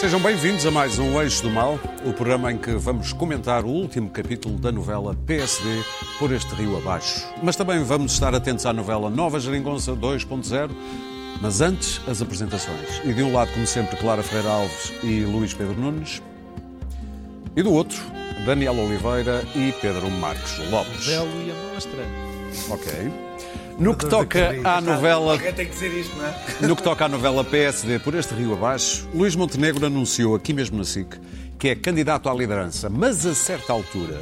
Sejam bem-vindos a mais um Eixo do Mal, o programa em que vamos comentar o último capítulo da novela PSD por este rio abaixo. Mas também vamos estar atentos à novela Nova Geringonça 2.0. Mas antes, as apresentações. E de um lado, como sempre, Clara Ferreira Alves e Luís Pedro Nunes. E do outro, Daniel Oliveira e Pedro Marcos Lopes. Belo e a mostra. Ok. No que toca à novela. Alguém tem que dizer isto, não é? No que toca à novela PSD por este rio abaixo, Luís Montenegro anunciou aqui mesmo na SIC que é candidato à liderança, mas a certa altura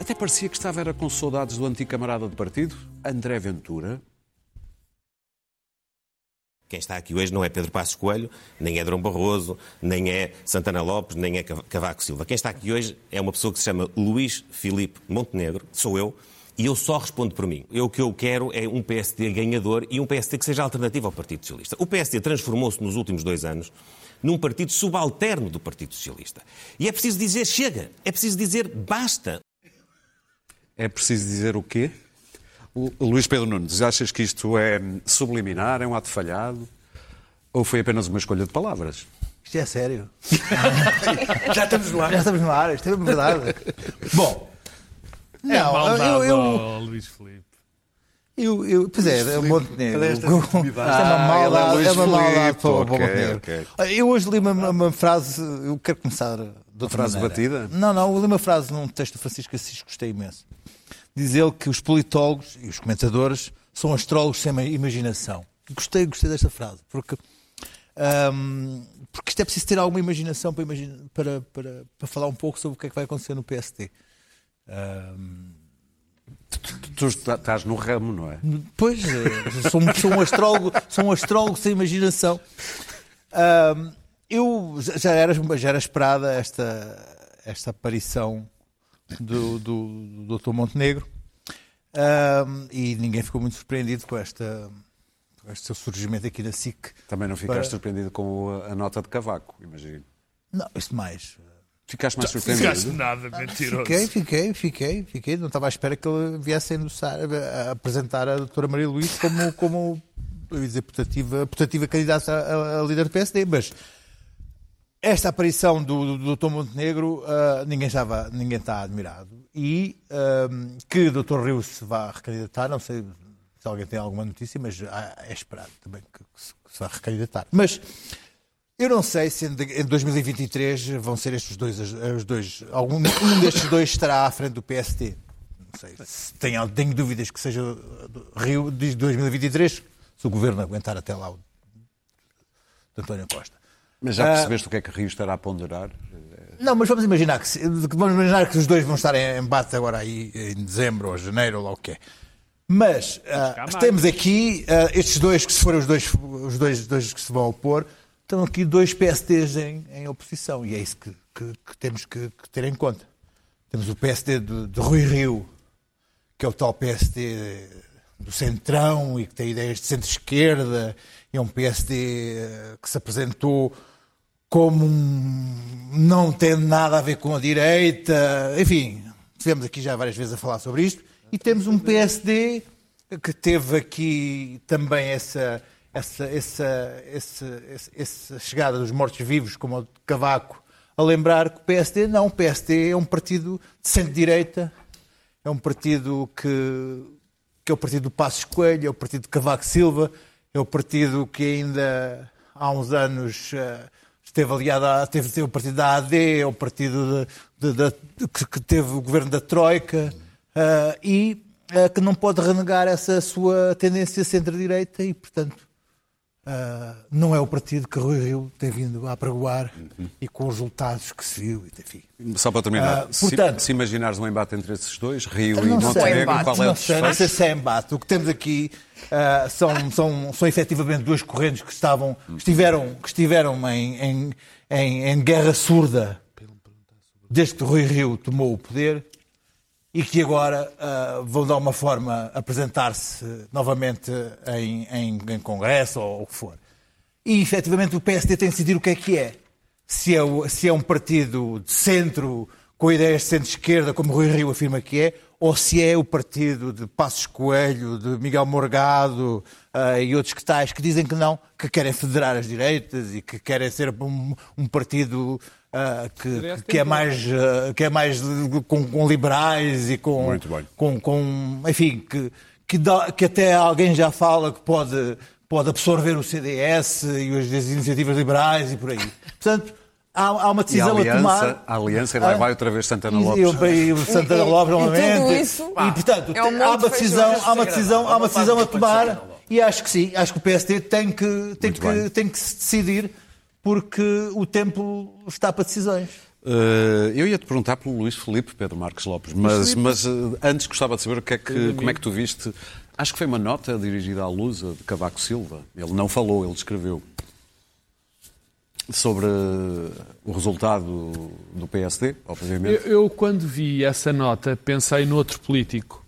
até parecia que estava era com saudades do antigo camarada de partido, André Ventura. Quem está aqui hoje não é Pedro Passos Coelho, nem é Drão Barroso, nem é Santana Lopes, nem é Cavaco Silva. Quem está aqui hoje é uma pessoa que se chama Luís Filipe Montenegro, sou eu, e eu só respondo por mim. Eu, o que eu quero é um PSD ganhador e um PSD que seja alternativo ao Partido Socialista. O PSD transformou-se nos últimos dois anos num partido subalterno do Partido Socialista. E é preciso dizer chega, é preciso dizer basta. É preciso dizer o quê? O Luís Pedro Nunes, achas que isto é subliminar, é um ato falhado? Ou foi apenas uma escolha de palavras? Isto é sério. Já estamos lá. Já estamos no ar, isto é verdade. Bom, É não, maldade eu, eu, ao Luís Filipe. eu, eu, pois é, é um Montenegro. É uma Ah, maldade, é é uma maldade para o Montenegro. Eu hoje li uma, uma frase, eu quero começar de outra frase maneira. batida? Não, não, eu li uma frase num texto de Francisco Assis, gostei imenso. Diz ele que os politólogos e os comentadores são astrólogos sem imaginação. Gostei, gostei desta frase, porque, ahm, porque isto é preciso ter alguma imaginação para, imagina- para, para, para falar um pouco sobre o que é que vai acontecer no PSD. Tu está- estás no ramo, não é? Pois, eh, sou, um- sou um astrólogo, sou um astrólogo sem imaginação. Eu já- era, já era esperada esta, esta aparição do, do, do Dr. Montenegro e ninguém ficou muito surpreendido com, esta, este seu surgimento aqui na SIC. Também não ficaste Para- surpreendido com a nota de cavaco, imagino. Não, isso mais. Ficaste mais Ficaste surpreendido? nada mentiroso. Fiquei, fiquei, fiquei, fiquei. Não estava à espera que ele viesse a, endossar, a apresentar a doutora Maria Luís como, como eu ia dizer, putativa, putativa candidata a, a líder do PSD, mas esta aparição do, do Dr. Montenegro ah, ninguém, estava, ninguém está admirado. E ah, que o Dr. Rio se vá recandidatar, não sei se alguém tem alguma notícia, mas ah, é esperado também que, que se, que se vá recandidatar. Mas eu não sei se em em 2023 vão ser estes dois, os- dois algum um destes dois estará à frente do PST. Não sei. Se tenho, tenho dúvidas que seja do Rio de 2023, se o governo aguentar até lá o de António Costa. Mas já Ah. percebeste o que é que Rio estará a ponderar? Não, mas vamos imaginar que, se- vamos imaginar que os dois vão estar em embate agora aí em dezembro ou janeiro ou lá o que é. Mas ah, mais. temos aqui ah, estes dois que se forem os dois, os dois, dois que se vão opor, estão aqui dois PSTs em, em oposição e é isso que, que- que temos que, que ter em conta. Temos o PSD de, de Rui Rio, que é o tal PSD do centrão e que tem ideias de centro-esquerda, é um PSD eh, que se apresentou como um, não tendo nada a ver com a direita, enfim, tivemos aqui já várias vezes a falar sobre isto, e temos um PSD que teve aqui também essa, essa, essa, essa, essa, chegada dos mortos-vivos, como o Cavaco, a lembrar que o PSD não, o PSD é um partido de centro-direita, é um partido que, que é o partido do Passos Coelho, é o partido de Cavaco Silva, é o partido que ainda há uns anos eh, esteve aliado a, teve, teve o partido da AD, é o partido de- de- de- que, que teve o governo da Troika eh, e eh, que não pode renegar essa sua tendência centro-direita e, portanto, ah, não é o partido que Rui Rio tem vindo a apregoar e com os resultados que se viu. Enfim. Só para terminar, se- portanto- se, imaginares um embate entre esses dois, Rio e Montenegro, embate, qual é o não sei, não sei desfecho? se é embate. O que temos aqui ah, são, são, são efetivamente duas correntes que, estavam, que estiveram, que estiveram em, em, em, em guerra surda desde que Rui Rio tomou o poder e que agora ah, vão de alguma forma apresentar-se novamente em, em, em Congresso ou o que for. E efetivamente o PSD tem de decidir o que é que é. Se é, se é um partido de centro, com ideias de centro-esquerda, como Rui Rio afirma que é, ou se é o partido de Passos Coelho, de Miguel Morgado ah, e outros que tais que dizem que não, que querem federar as direitas e que querem ser um, um partido ah, que, que é mais, ah, que é mais com, com liberais e com, Muito bem. com, com enfim, que, que, dá- que até alguém já fala que pode, pode absorver o CDS e as, as iniciativas liberais e por aí. Portanto, há, há uma E a decisão a, aliança, tomar. a aliança lá Ah. vai outra vez Santana E- Lopes. E, e o Santana E- Lopes e novamente. tudo isso, e, portanto, é um há uma de decisão, há uma decisão, há uma decisão a tomar e acho que sim, acho que o PSD tem que, tem Muito bem. que, tem que se decidir porque o tempo está para decisões. Eh, eu ia te perguntar pelo Luís Felipe Pedro Marques Lopes, mas, mas eh, antes gostava de saber o que é que, como é que tu viste. Acho que foi uma nota dirigida à Lusa de Cavaco Silva. Ele não falou, ele escreveu sobre eh, o resultado do PSD, obviamente. Eu, eu, quando vi essa nota, pensei noutro político.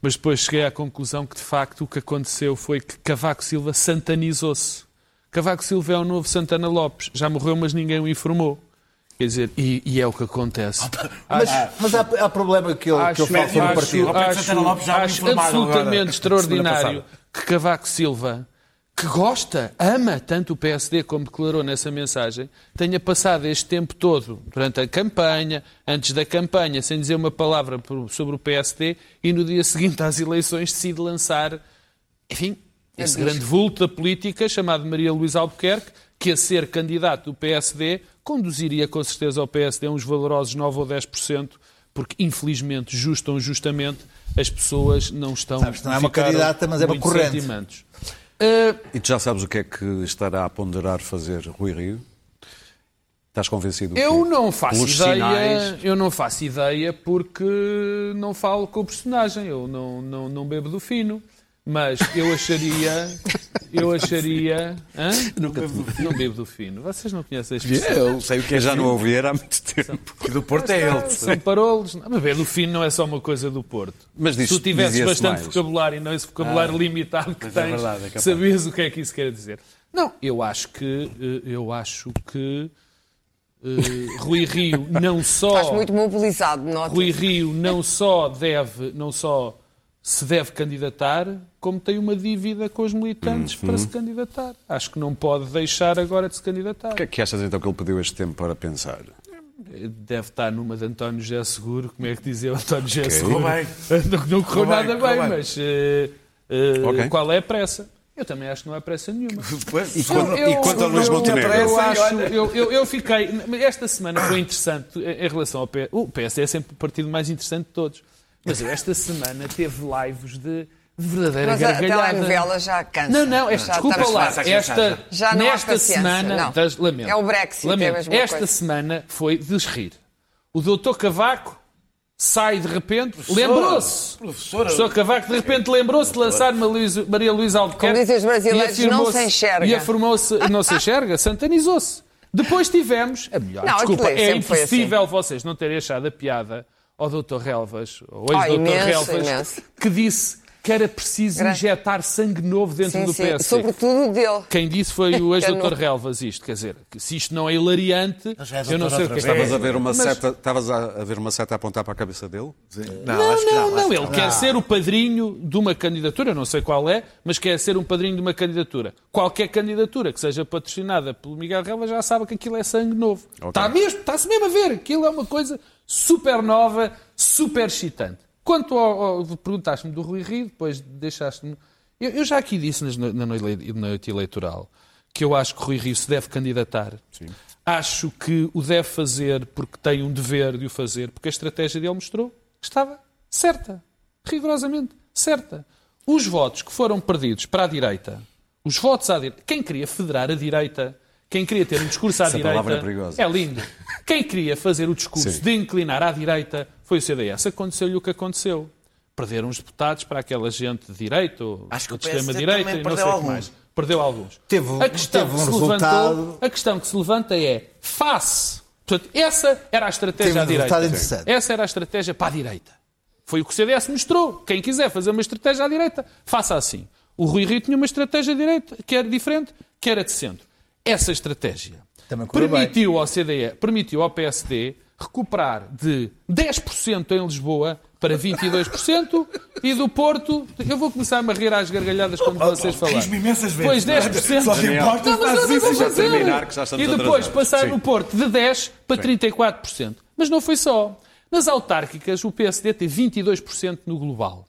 Mas depois cheguei à conclusão que, de facto, o que aconteceu foi que Cavaco Silva santanizou-se. Cavaco Silva é o novo Santana Lopes. Já morreu, mas ninguém o informou. Quer dizer, e, e é o que acontece. Mas, Acho- mas há, há problema que ele, que ele fala sobre o acho- partido. Acho- Santana Lopes já me acho absolutamente agora, extraordinário que Cavaco Silva, que gosta, ama tanto o PSD como declarou nessa mensagem, tenha passado este tempo todo, durante a campanha, antes da campanha, sem dizer uma palavra sobre o PSD e no dia seguinte às eleições decide lançar, enfim, esse grande vulto da política chamado Maria Luísa Albuquerque, que a ser candidato do PSD conduziria com certeza ao PSD a uns valorosos 9 ou 10%, porque infelizmente, justo ou injustamente, as pessoas não estão Sabes, não é uma candidata, mas é uma corrente. sentimentos. Ah, E tu já sabes o que é que estará a ponderar fazer Rui Rio? Estás convencido? eu que, não faço pelos ideia, sinais- eu não faço ideia porque não falo com o personagem, eu não, não, não bebo do fino. Mas eu acharia, eu acharia, hã? não bebo do fino. Vocês não conhecem a expressão? Eu sei o que é já não fino. ouvi era há muito tempo. E do Porto é ele. São parolos. Não, Beber do fino não é só uma coisa do Porto. Mas diz- Se tu tivesses bastante mais. vocabulário e não esse vocabulário limitado que é tens, verdade, é sabias o que é que isso quer dizer. Não, eu acho que, eh, eu acho que eh, Rui Rio não só... Estás muito mobilizado, nota. Rui Rio não só deve, não só se deve candidatar, como tem uma dívida com os militantes para se candidatar. Acho que não pode deixar agora de se candidatar. O que é que achas então que ele pediu este tempo para pensar? Deve estar numa de António José Seguro, como é que dizia o António José Ok. Seguro? Correu bem. Não, não correu Correu nada bem, bem, bem. mas eh, eh, Ok. qual é a pressa? Eu também acho que não há pressa nenhuma. E quando- e quanto ao Luís Montenegro? Eu, acho, eu, eu, eu fiquei. Esta semana foi interessante em em relação ao PS. O PS é sempre o partido mais interessante de todos. Mas eu, esta semana teve lives de verdadeira Mas a gargalhada. telenovela já cansa. Não, não, esta, Já desculpa lá. Esta, Já não nesta semana. não. Das, lamento. É o Brexit, é a lamento. mesma Esta coisa. semana foi de rir. O doutor Cavaco sai de repente, lembrou-se. Professora. O professor Cavaco de repente lembrou-se de lançar Maria Luísa Albuquerque. Como dizem os brasileiros, não se enxerga. E afirmou-se, não se enxerga, santanizou-se. Depois tivemos, a melhor, Não, desculpa, é- é impossível vocês não terem achado a piada ao Dr. Relvas, ao ex-Dr. imenso, Relvas, imenso. que disse que era preciso Grande. injetar sangue novo dentro Sim, do sim. PSD. Sobretudo dele. Quem disse foi o ex-doutor não- Relvas isto. Quer dizer, que se isto não é hilariante, já é eu não sei o que é Estavas a ver uma Mas- seta, estavas a, ver uma seta a apontar para a cabeça dele? Não, acho que Não, não. não, ele quer ser o padrinho de uma candidatura, eu não sei qual é, mas quer ser um padrinho de uma candidatura. Qualquer candidatura que seja patrocinada pelo Miguel Relvas já sabe que aquilo é sangue novo. Está mesmo, está-se mesmo a ver. Aquilo é uma coisa super nova, super excitante. Quanto ao, ao perguntaste-me do Rui Rio, depois deixaste-me. Eu, eu já aqui disse na noite, na noite eleitoral que eu acho que Rui Rio se deve candidatar. Acho que o deve fazer porque tem um dever de o fazer, porque a estratégia dele mostrou que estava certa. Rigorosamente certa. Os votos que foram perdidos para a direita, os votos à direita, quem queria federar a direita, quem queria ter um discurso à Essa direita, palavra é é lindo. Quem queria fazer o discurso Sim. de inclinar à direita foi o CDS. Aconteceu-lhe o que aconteceu. Perderam os deputados para aquela gente de direita ou Acho que o de extrema-direita PSD e também não sei perdeu o que alguns. mais. Perdeu alguns. Teve- a, questão teve um que se resultado- levantou, a questão que se levanta é face. Portanto, essa era a estratégia Teve um à direita. Essa era a estratégia para a direita. Foi o que o CDS mostrou. Quem quiser fazer uma estratégia à direita, faça assim. O Rui Rio tinha uma estratégia à direita, que era diferente, que era de centro. Essa estratégia permitiu ao CDE, permitiu ao PSD recuperar de 10% em Lisboa para 22% e do Porto. Eu vou começar a rir às gargalhadas quando vocês falarem. Ris-me imensas vezes. Pois 10%. Só te importa Não, mas não vou fazer. terminar, que E depois passar no Porto de 10% para 34%. Mas não foi só. Nas autárquicas, o PSD teve 22% no global.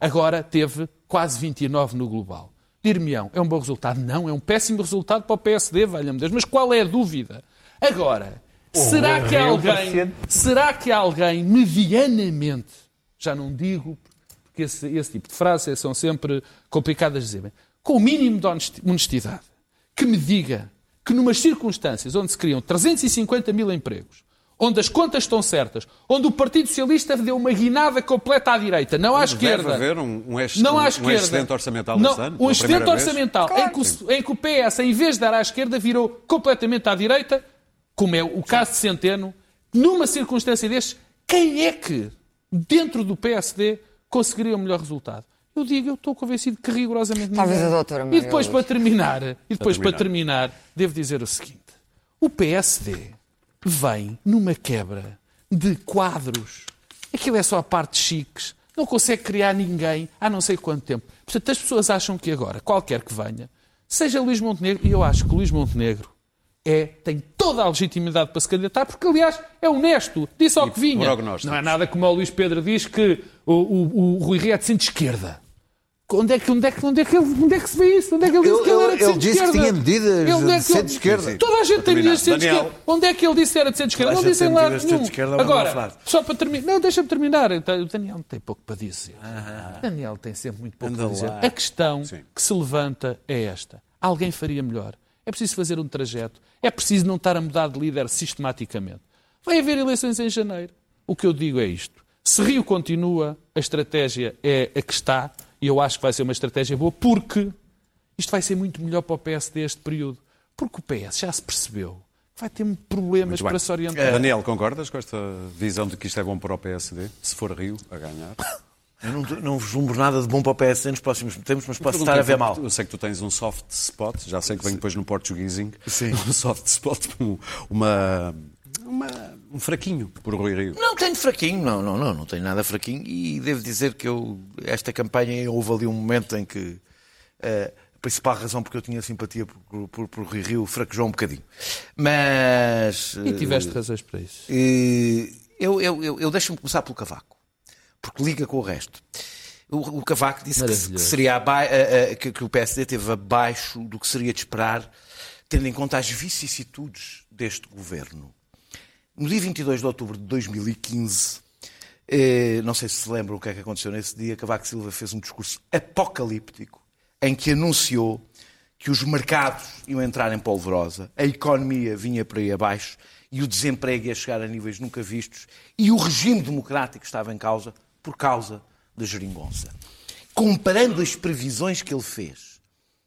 Agora teve quase 29% no global. Dir-me-ão, é um bom resultado? Não, é um péssimo resultado para o PSD, valha-me Deus. Mas qual é a dúvida? Agora, será que alguém, será que alguém medianamente, já não digo, porque esse, esse tipo de frases são sempre complicadas de dizer, bem, com o mínimo de honesti- honestidade, que me diga que numas circunstâncias onde se criam 350 mil empregos, onde as contas estão certas, onde o Partido Socialista deu uma guinada completa à direita, não à esquerda. Deve haver um, um, ex, Não um, à um esquerda. excedente orçamental não, ano. Um excedente orçamental em, que o, em que o PS, em vez de dar à esquerda, virou completamente à direita, como é o caso de Centeno. Numa circunstância destes, quem é que, dentro do PSD, conseguiria o melhor resultado? Eu digo, eu estou convencido que rigorosamente Talvez ninguém. a doutora E depois, para terminar, e depois terminar. para terminar, devo dizer o seguinte. O PSD vem numa quebra de quadros. Aquilo é só a parte chiques. Não consegue criar ninguém há não sei quanto tempo. Portanto, as pessoas acham que agora, qualquer que venha, seja Luís Montenegro, e eu acho que Luís Montenegro é, tem toda a legitimidade para se candidatar, porque, aliás, é honesto. Disse ao que vinha. Não é nada como o Luís Pedro diz que o, o, o Rui Rio é de centro-esquerda. Onde é, que, onde, é que, onde, é que ele, onde é que se vê isso? Onde é que ele disse Ele- que ele era de ele- ele disse que centro-esquerda? tinha medidas Ele- é de centro-esquerda. Toda a gente tem medidas de Daniel. centro-esquerda. Onde é que ele disse que era de centro-esquerda? Não gente disse em tem lado medidas de nenhum. centro-esquerda, Agora, só para terminar. Não, deixa-me terminar. Então, O Daniel tem pouco para dizer. Daniel tem sempre muito pouco para dizer. A questão que se levanta é esta. Alguém faria melhor. É preciso fazer um trajeto. É preciso não estar a mudar de líder sistematicamente. Vai haver eleições em janeiro. O que eu digo é isto. Se Rio continua, a estratégia é a que está, e eu acho que vai ser uma estratégia boa, porque isto vai ser muito melhor para o PSD este período. Porque o PS já se percebeu que vai ter problemas para se orientar. Daniel, concordas com esta visão de que isto é bom para o PSD? Se for Rio a ganhar? Eu não, não vislumbro nada de bom para o PSD nos próximos tempos, mas posso estar a ver mal. Eu sei que tu tens um soft spot, já sei que vem depois no Portuguesing. Sim. Um soft spot, um- uma, uma- um fraquinho por Rui Rio. Não tenho fraquinho, não, não, não, não tenho nada fraquinho e devo dizer que eu, esta campanha houve ali um momento em que eh, a principal razão porque eu tinha simpatia por, por, por Rui Rio fraquejou um bocadinho. Mas. E eh, tiveste razões para isso. eh, eu, eu, eu, eu deixo-me começar pelo Cavaco, porque liga com o resto. O, o Cavaco disse que, que seria aba- eh, eh, que, que o PSD teve abaixo do que seria de esperar, tendo em conta as vicissitudes deste governo. No dia 22 de outubro de 2015, eh, não sei se se lembram o que é que aconteceu nesse dia, Cavaco Silva fez um discurso apocalíptico em que anunciou que os mercados iam entrar em polvorosa, a economia vinha por aí abaixo e o desemprego ia chegar a níveis nunca vistos e o regime democrático estava em causa por causa da geringonça. Comparando as previsões que ele fez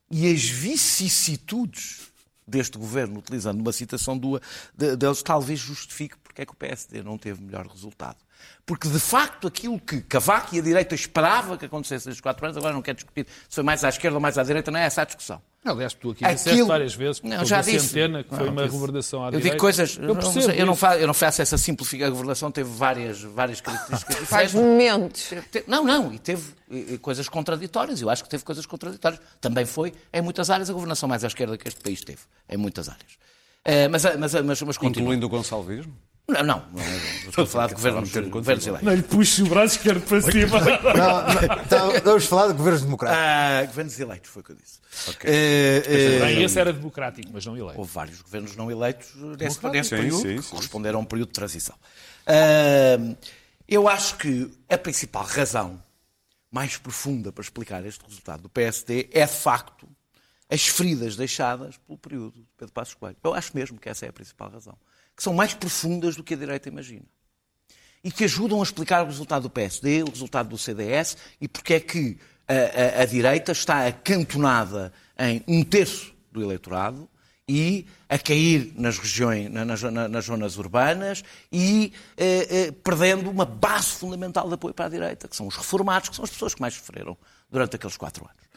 e as vicissitudes deste governo, utilizando uma citação deles, talvez justifique porque é que o PSD não teve melhor resultado. Porque, de facto, aquilo que Cavaco e a direita esperava que acontecesse nestes quatro anos, agora não quero discutir se foi mais à esquerda ou mais à direita, não é essa a discussão. Aliás, tu aqui Aquilo- disseste várias vezes Não, não, já disse. Centena, que foi Não, uma disse. governação à Eu digo coisas. Eu percebo eu, não faço, eu não faço essa simplificação. A governação teve várias, várias características Faz momentos. Não, não, e teve coisas contraditórias. Eu acho que teve coisas contraditórias. Também foi, em muitas áreas, a governação mais à esquerda que este país teve. Em muitas áreas. Eh, mas, mas, mas, mas. Incluindo o Gonçalvismo? Não, não, estou a falar de governos, a governos eleitos. Não lhe puxo o braço esquerdo para cima. Não, não, então, vamos falar de governos democráticos. Ah, governos eleitos, foi o que eu disse. Eh, eh, Bem, esse era democrático, mas não eleito. Houve vários governos não eleitos nesse, nesse Sim, período, sim, que sim. corresponderam a um período de transição. Ah, eu acho que a principal razão mais profunda para explicar este resultado do PSD é, de facto, as feridas deixadas pelo período de Pedro Passos Coelho. Eu acho mesmo que essa é a principal razão. Que são mais profundas do que a direita imagina. E que ajudam a explicar o resultado do PSD, o resultado do CDS e porque é que a, a- a direita está acantonada em um terço do eleitorado e a cair nas regiões, na- nas, na- nas zonas urbanas e eh, eh, perdendo uma base fundamental de apoio para a direita, que são os reformados, que são as pessoas que mais sofreram durante aqueles quatro anos.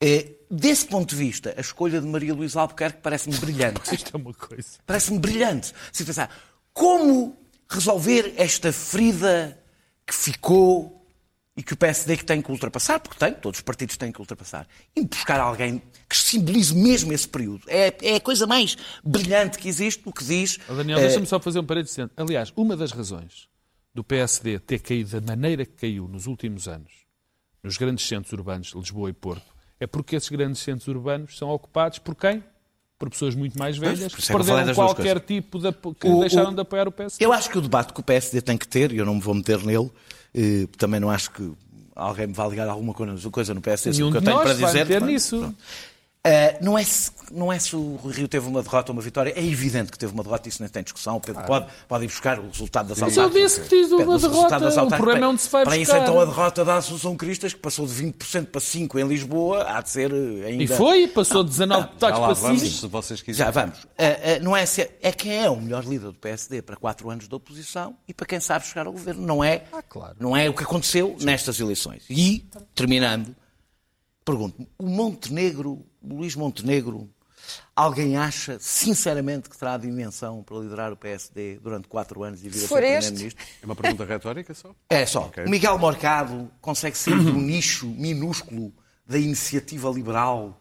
Eh, desse ponto de vista, a escolha de Maria Luísa Albuquerque parece-me brilhante. Isto é uma coisa. Parece-me brilhante. Se pensar, como resolver esta ferida que ficou e que o PSD que tem que ultrapassar, porque tem, todos os partidos têm que ultrapassar, e buscar alguém que simbolize mesmo esse período. É, é a coisa mais brilhante que existe, o que diz. Oh, Daniel, eh, deixa-me só fazer um parênteses. Aliás, uma das razões do PSD ter caído da maneira que caiu nos últimos anos, nos grandes centros urbanos Lisboa e Porto, é porque esses grandes centros urbanos são ocupados por quem? Por pessoas muito mais velhas, que é perderam qualquer tipo de que O- deixaram o- de apoiar o PSD. Eu acho que o debate que o PSD tem que ter, e eu não me vou meter nele, eh, também não acho que alguém me vá ligar alguma coisa no PSD, o que eu tenho para dizer. meter pronto, nisso. pronto. Eh, não, é se, não é se o Rui Rio teve uma derrota ou uma vitória, é evidente que teve uma derrota, isso nem tem discussão. O Pedro pode, pode ir buscar o resultado das Mas eu autárquicas. disse que diz uma derrota, o autárquicas- problema é onde se vai Para isso, buscar. então, a derrota da Associação Cristas, que passou de 20% para 5% em Lisboa, há de ser eh, ainda... E foi, passou 19 Já deputados lá para vamos, 5. se vocês Já quiserem. vamos. É, é, não é, se- é quem é o melhor líder do PSD para quatro anos de oposição e para quem sabe chegar ao governo. Não é, claro. não é o que aconteceu nestas eleições. E, terminando, pergunto-me, o Montenegro, Luís Montenegro, alguém acha, sinceramente, que terá a dimensão para liderar o PSD durante quatro anos e vir a ser. Primeiro-Ministro? É uma pergunta retórica só? É só. Ok. O Miguel Morcado consegue ser do nicho minúsculo da iniciativa liberal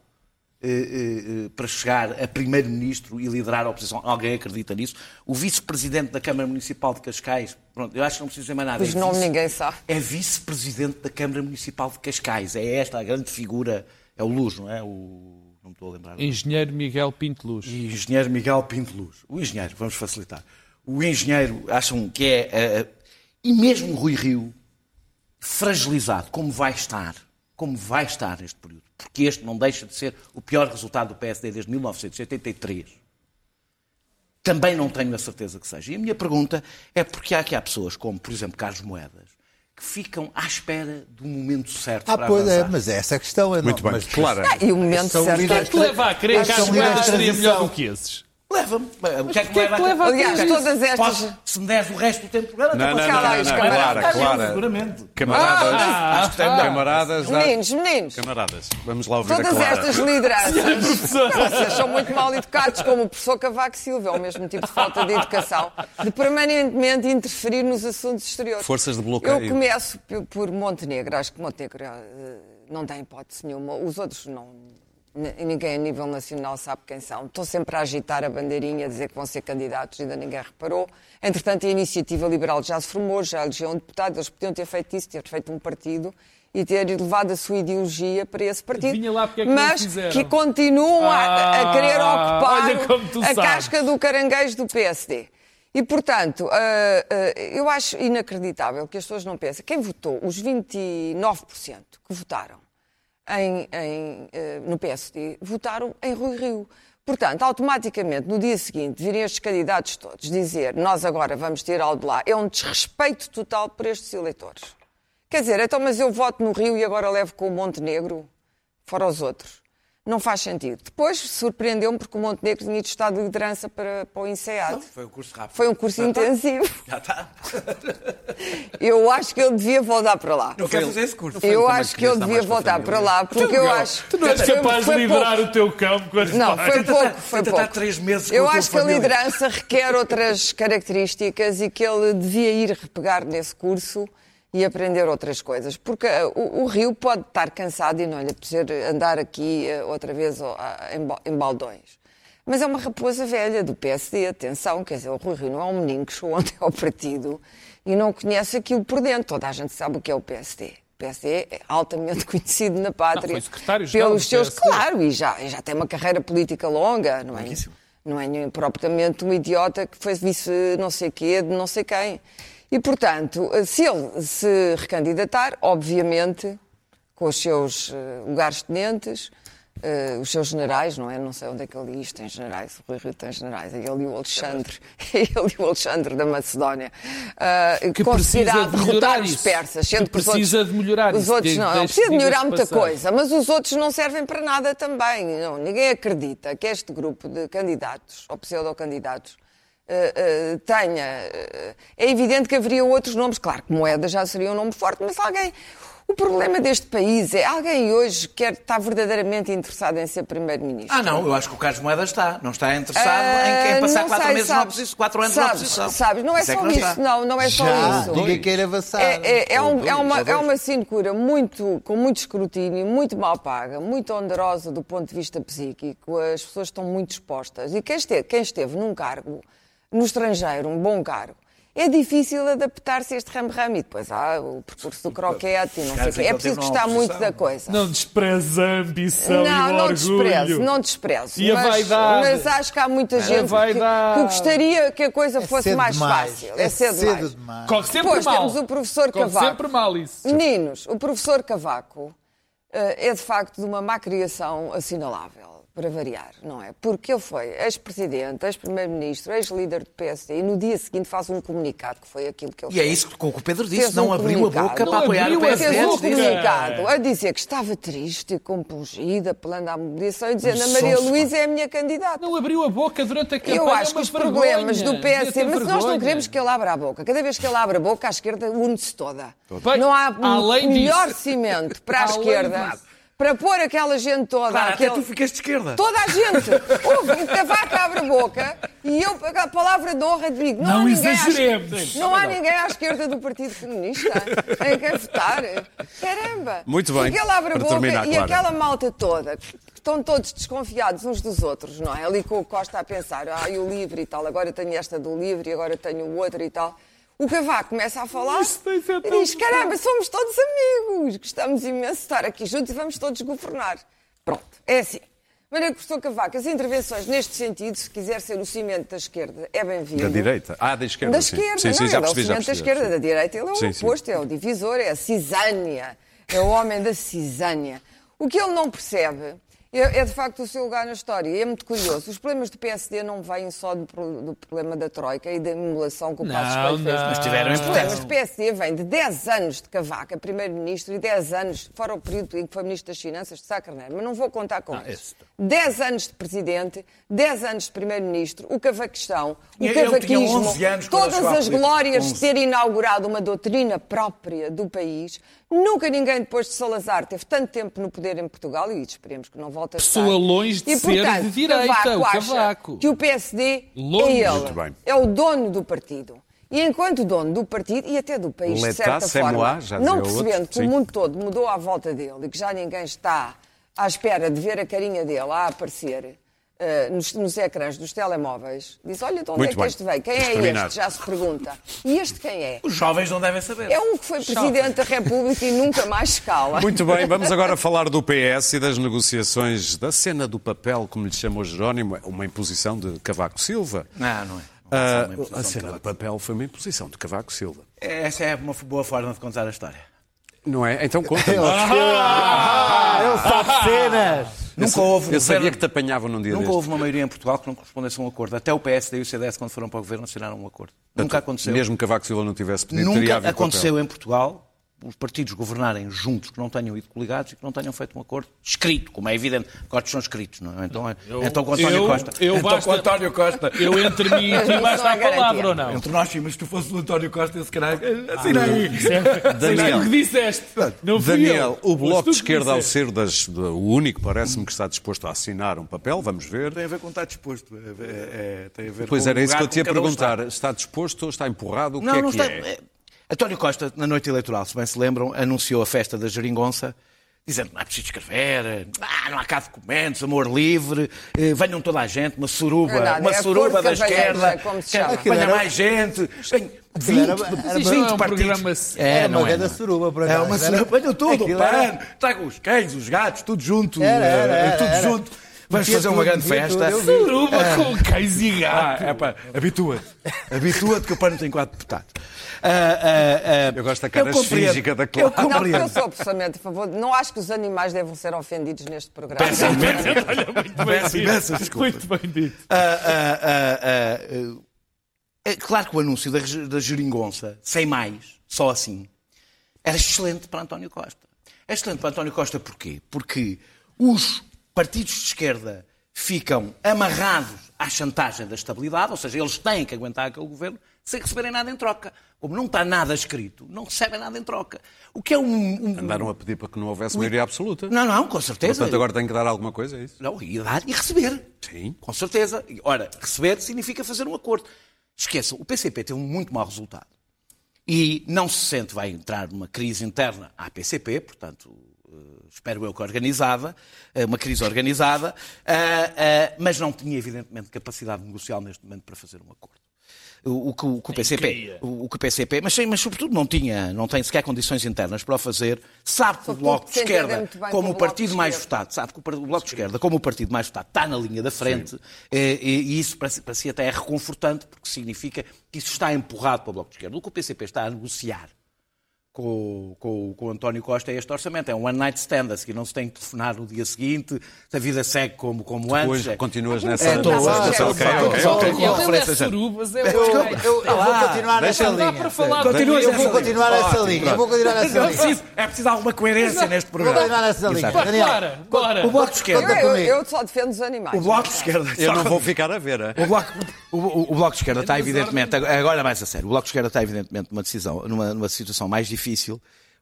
eh, eh, eh, para chegar a primeiro-ministro e liderar a oposição. Alguém acredita nisso? O vice-presidente da Câmara Municipal de Cascais, pronto, eu acho que não preciso dizer mais nada. Os é nomes vice- ninguém sabe. É vice-presidente da Câmara Municipal de Cascais. É esta a grande figura. É o Luz, não é? O... Não me estou a lembrar. Engenheiro Miguel Pinto Luz. Engenheiro Miguel Pinto Luz. O engenheiro, vamos facilitar. O engenheiro, acham que é. eh, e mesmo Rui Rio, fragilizado, como vai estar, como vai estar neste período, porque este não deixa de ser o pior resultado do PSD desde 1983. Também não tenho a certeza que seja. E a minha pergunta é porque há aqui há pessoas, como por exemplo Carlos Moedas, que ficam à espera do momento certo Ah, para pois é, avançar. mas é essa a questão. é Muito não, bem, mas- claro. Ah, e o momento certo. O que te leva a crer que Moedas de seria melhor do que esses? Leva-me. O que é que que leva, te leva Aliás, todas estas. Posso, se me deres o resto do tempo do programa, Não, não, não, falar. não, não, Clara, Clara. Seguramente. Camaradas, Ah, que tem melhor. camaradas, dá- Meninos, meninos. camaradas, vamos lá ouvir a Todas estas lideranças. Vocês são muito mal educados, como o professor Cavaco Silva, é o mesmo tipo de falta de educação, de permanentemente interferir nos assuntos exteriores. Forças de bloqueio. Eu começo por Montenegro. Acho que Montenegro eh, não tem hipótese nenhuma. Os outros não. Ninguém a nível nacional sabe quem são. Estou sempre a agitar a bandeirinha, a dizer que vão ser candidatos, ainda ninguém reparou. Entretanto, a iniciativa liberal já se formou, já elegeu um deputado. Eles podiam ter feito isso, ter feito um partido e ter levado a sua ideologia para esse partido. É que Mas que continuam a, a querer Ah, ocupar como tu a sabes. casca do caranguejo do PSD. E, portanto, ah, ah, eu acho inacreditável que as pessoas não pensem. Quem votou, os 29% que votaram em- em, eh, no PSD, votaram em Rui Rio. Portanto, automaticamente, no dia seguinte, virem estes candidatos todos dizer nós agora vamos ter algo de lá, é um desrespeito total por estes eleitores. Quer dizer, então, mas eu voto no Rio e agora levo com o Montenegro, fora os outros. Não faz sentido. Depois surpreendeu-me porque o Montenegro tinha estado de liderança para, para o INSEAD. Foi um curso rápido. Foi um curso Já está. intensivo. Já está. Eu acho que ele devia voltar para lá. Não quero fazer esse curso. Eu acho que estar devia voltar para lá, porque eu acho. Tu não és Foi- capaz de liderar pouco. o teu campo quando Não, foi pouco, foi pouco. três meses com Eu acho que a liderança requer outras características e que ele devia ir repegar nesse curso e aprender outras coisas. Porque eh, o, o Rio pode estar cansado e não lhe apetecer andar aqui eh, outra vez ó, a- em, ba- em baldões. Mas é uma raposa velha do PSD, atenção, quer dizer, o Rui Rio não é um menino que chegou ontem ao partido e não conhece aquilo por dentro. Toda a gente sabe o que é o PSD. O PSD é altamente conhecido na pátria. foi secretário-geral pelos seus, claro, e já, já tem uma carreira política longa, não é? Não é nem propriamente um idiota que foi vice não sei quê de não sei quem. E, portanto, se ele se recandidatar, obviamente, com os seus eh, lugares tenentes, eh, os seus generais, não é? Não sei onde é que ele diz, tem generais, o Rui Rio tem generais, é ele e o Alexandre, é ele e o Alexandre da Macedónia, ah, Que conseguirá de derrotar os persas, sendo precisa outros, de melhorar os isso, outros não, precisa de melhorar muita passagem. coisa, mas os outros não servem para nada também. Não, ninguém acredita que este grupo de candidatos, ou pseudo-candidatos, eh, eh, tenha. eh, é evidente que haveria outros nomes, claro que Moeda já seria um nome forte, mas alguém. O problema deste país é alguém hoje quer estar verdadeiramente interessado em ser primeiro-ministro. Ah, não, eu acho que o Carlos Moedas está. Não está interessado em, em passar Ah, não quatro sei, meses sabes, oposição, quatro anos sabes, na oposição. Sabes, não é Isso é só não isso, está. não, não é só Já, isso. ninguém queira avançar. É, é- é um- é uma, é uma sinecura muito, com muito escrutínio, muito mal paga, muito onerosa do ponto de vista psíquico. As pessoas estão muito expostas. E quem esteve, quem esteve num cargo no estrangeiro, um bom cargo, é difícil adaptar-se a este ramo-ramo. E depois há o percurso do croquete e não sei o quê. que É preciso gostar muito da coisa. Não despreze a ambição e Não, o não orgulho. desprezo, não desprezo. E a mas, vaidade. Mas acho que há muita gente que, vaidade. que gostaria que a coisa fosse cedo mais demais. fácil. É É cedo, cedo demais. demais. Corre sempre Depois mal. temos o professor Corre Cavaco. sempre mal isso. Meninos, o professor Cavaco eh, é de facto de uma má criação assinalável, para variar, não é? Porque ele foi ex-presidente, ex-primeiro-ministro, ex-líder do PSD e no dia seguinte faz um comunicado, que foi aquilo que ele E é isso que o Pedro disse, Fez não um abriu a boca para apoiar o PSD. Fez um comunicado a dizer que estava triste e compungida pela mobilização e dizendo a Maria Luísa é a minha candidata. Não abriu a boca durante a campanha. Eu acho é que uma os vergonha. problemas do PSD, mas nós não queremos que ele abra a boca. Cada vez que ele abre a boca, a esquerda une-se toda. Bem, não há melhor disso- cimento para a esquerda disso- para pôr aquela gente toda. Claro, até aquele- tu ficaste de esquerda. Toda a gente. Ouve, o Cavaco abre a boca e eu, a palavra de honra, digo: não, Não há ninguém à exageremos. esquerda- Não há ninguém à esquerda do Partido Comunista em quem votar. Caramba! Muito bem. Porque ele abre a boca terminar, e Clara. aquela malta toda, que estão todos desconfiados uns dos outros, não é? Ali com o Costa a pensar: ah, e o livre e tal, agora tenho esta do livre e agora tenho o outro e tal. O Cavaco começa a falar sido e diz: caramba, somos todos amigos, gostamos imenso de estar aqui juntos e vamos todos governar. Pronto, é assim. Mas é que o professor Cavaco, as intervenções neste sentido, se quiser ser o cimento da esquerda, é bem-vindo. Da direita. Ah, da esquerda. Da sim. esquerda, sim, sim, não, já ele é o percebi, cimento da percebi, esquerda, já da percebi. direita, ele é o Sim, sim. oposto, é o divisor, é a cisânia, é o homem da cisânia. O que ele não percebe é, é, de facto o seu lugar na história. E é muito curioso. Os problemas do PSD não vêm só do, do problema da Troika e da emulação que o Passos Não, Coelho fez. não. Mas tiveram Os problemas do PSD vêm de 10 anos de Cavaco, a primeiro-ministro, e 10 anos, fora o período em que foi ministro das Finanças, de Sá Carneiro. Mas não vou contar com isso. 10 anos de presidente, 10 anos de primeiro-ministro, o cavaquistão, o tinha cavaquismo, 11 anos quando todas as glórias 11. de ter inaugurado uma doutrina própria do país. Nunca ninguém, depois de Salazar, teve tanto tempo no poder em Portugal, e esperemos que não volte a estar. Pessoa longe de e, ser portanto, de direita, Cavaco o acha Cavaco. que o PSD Longe. é ele. É o dono do partido. E enquanto dono do partido e até do país, de certa forma, moi, já dizia não o outro, percebendo que sim. o mundo todo mudou à volta dele e que já ninguém está à espera de ver a carinha dele a aparecer eh, nos, nos ecrãs dos telemóveis, diz, olha, de onde Muito é que bem. este veio? Quem é este? Já se pergunta. E este quem é? Os jovens não devem saber. É um que foi Presidente da República e nunca mais escala. Muito bem, vamos agora falar do PS e das negociações da cena do papel, como lhe chamou Jerónimo, uma imposição de Cavaco Silva. Não, não é. Não Ah, é imposição a cena do papel foi uma imposição de Cavaco Silva. Essa é uma boa forma de contar a história. Não é? Então conta. Ah, ele sabe cenas. Nunca houve um Eu sabia governo- que te apanhavam num dia Nunca destes. houve uma maioria em Portugal que não correspondesse a um acordo. Até o PSD e o CDS, quando foram para o governo, assinaram um acordo. Nunca aconteceu. Mesmo que Cavaco Silva não tivesse pedido, teria Nunca aconteceu papel. em Portugal os partidos governarem juntos, que não tenham ido coligados e que não tenham feito um acordo escrito, como é evidente. Acordos são escritos, não é? Então, é- então com António eu- Costa. eu então basta- com António Costa. Eu entre mim e ti basta a é palavra ou não? Entre nós, sim, mas se tu fosses o António Costa, esse caralho. Assina aí. Daniel. o que disseste. Não fui Daniel, eu. o Bloco de que Esquerda, ao ser das- do- o único, parece-me que está disposto a assinar um papel, vamos ver. Tem a ver com estar disposto. É, é- é- tem a ver Pois com era isso que eu te ia um está. perguntar. Está disposto ou está empurrado? O Não, que é não que está. é? É, António Costa, na noite eleitoral, se bem se lembram, anunciou a festa da Geringonça, dizendo que não é preciso escrever, ah, não há cá documentos, amor livre, eh, venham toda a gente, uma suruba, Não é uma é suruba da esquerda, que chama. venha mais gente, vem 20, era- era- Mas isto não é um partidos. programa... É, Era não uma é, é. suruba, por É uma Era- suruba, venham tudo, pano, tragam os cães, os gatos, tudo junto, Era, era, eh, era, tudo era. junto. Vamos fazer uma grande festa. Suruba com cães e gato. Ah, é pá, habitua-te. Habitua-te que o pano tem quatro deputados. Ah, ah, ah, Eu gosto da cara compreendo- esfíngica da Eu Clara. Não, eu compreendo. sou absolutamente a favor. Não acho que os animais devem ser ofendidos neste programa. Peço imensa- Muito bem Peço dito. imensa desculpa. Muito bem dito. É claro que o anúncio da, da geringonça, sem mais, só assim, era excelente para António Costa. É excelente para António Costa porquê? Porque os partidos de esquerda ficam amarrados à chantagem da estabilidade, ou seja, eles têm que aguentar aquele governo sem receberem nada em troca. Como não está nada escrito, não recebem nada em troca. O que é um. um... Andaram a pedir para que não houvesse maioria absoluta. Não, não, com certeza. Portanto, agora tem que dar alguma coisa, é isso? Não, e dar e receber. Sim. Com certeza. E, Ora, receber significa fazer um acordo. Esqueçam, o PCP teve um muito mau resultado. E não se sente, vai entrar numa crise interna à PCP, portanto, eh, espero eu que organizada, eh, uma crise organizada, eh, mas não tinha, evidentemente, capacidade negocial neste momento para fazer um acordo. O, o que, o que o PCP, o, o que o PCP, mas, sim, mas sobretudo não tinha, não tem sequer condições internas para o fazer, sabe que o Bloco de Esquerda, como com o partido mais votado, sabe que o Bloco de Esquerda, como o partido mais votado, está na linha da frente, eh, e, e isso para si, para si até é reconfortante, porque significa que isso está empurrado para o Bloco de Esquerda. O que o PCP está a negociar com, com, com o António Costa é este orçamento. É um one night stand, a seguir não se tem que telefonar no dia seguinte, a vida segue como, como antes. Depois continuas É, nessa... estou lá, estou ok, lá, estou lá. ok. com Ele é surubas, é Eu, o eu, eu vou continuar nessa linha. Continuas Eu vou continuar nessa linha. Eu vou continuar nessa É linha. preciso, é preciso alguma coerência neste Vou programa. continuar nessa linha. Daniel, Bora. O Bloco de Esquerda. Eu, eu, eu só defendo os animais. O Bloco de Esquerda. Eu não vou ficar a ver, é? O Bloco, o, o- o Bloco de Esquerda está evidentemente, agora mais a sério, o Bloco de Esquerda está evidentemente numa decisão, numa, numa situação mais difícil,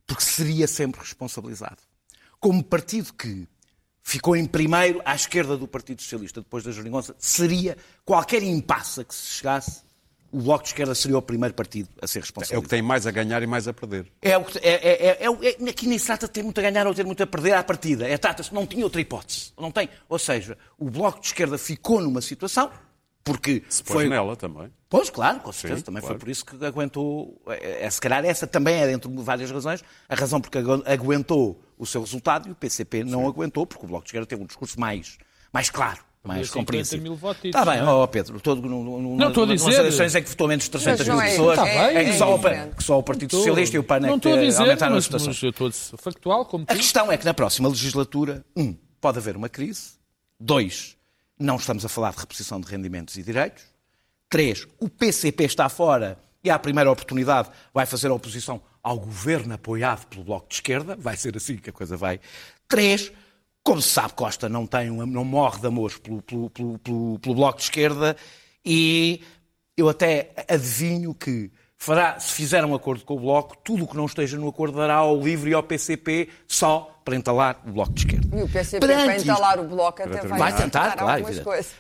porque seria sempre responsabilizado. Como partido que ficou em primeiro à esquerda do Partido Socialista depois da Jeringonça, seria qualquer impasse a que se chegasse, o Bloco de Esquerda seria o primeiro partido a ser É o que tem mais a ganhar e mais a perder. É o que- é, é, é, é, é- aqui nem se trata de ter muito a ganhar ou ter muito a perder à partida. É, trata-se, não tinha outra hipótese. Não tem. Ou seja, o Bloco de Esquerda ficou numa situação porque Se foi, pôs nela também. Pois, claro, com certeza. Sim, também claro. foi por isso que aguentou. É, é, se calhar essa também é, dentro de várias razões, a razão porque agu- aguentou o seu resultado e o PCP não aguentou, porque o Bloco de Esquerda teve um discurso mais, mais claro. Mais 50 compreensível. Está bem, não é? ó Pedro, todo, no, no, Não, estou a nas dizer. eleições em que votou menos de 300 Mas mil é- pessoas, Tá bem, em que é só, o, que só o Partido Socialista e o PAN é que estou a dizer, aumentaram a mas, mas eu estou a ser factual, como tu. A questão é que na próxima legislatura, um, pode haver uma crise. Dois, não estamos a falar de reposição de rendimentos e direitos. Três, o PCP está fora e à primeira oportunidade vai fazer oposição ao governo apoiado pelo Bloco de Esquerda. Vai ser assim que a coisa vai. Três, como se sabe, Costa não, tem não morre de pelo, pelo, pelo, pelo, pelo Bloco de Esquerda e eu até adivinho que fará, se fizer um acordo com o Bloco, tudo o que não esteja no acordo dará ao LIVRE e ao PCP só para entalar o Bloco de Esquerda. E o PCP, Perante para isto- entalar o bloco, até vai, Vai tentar, claro.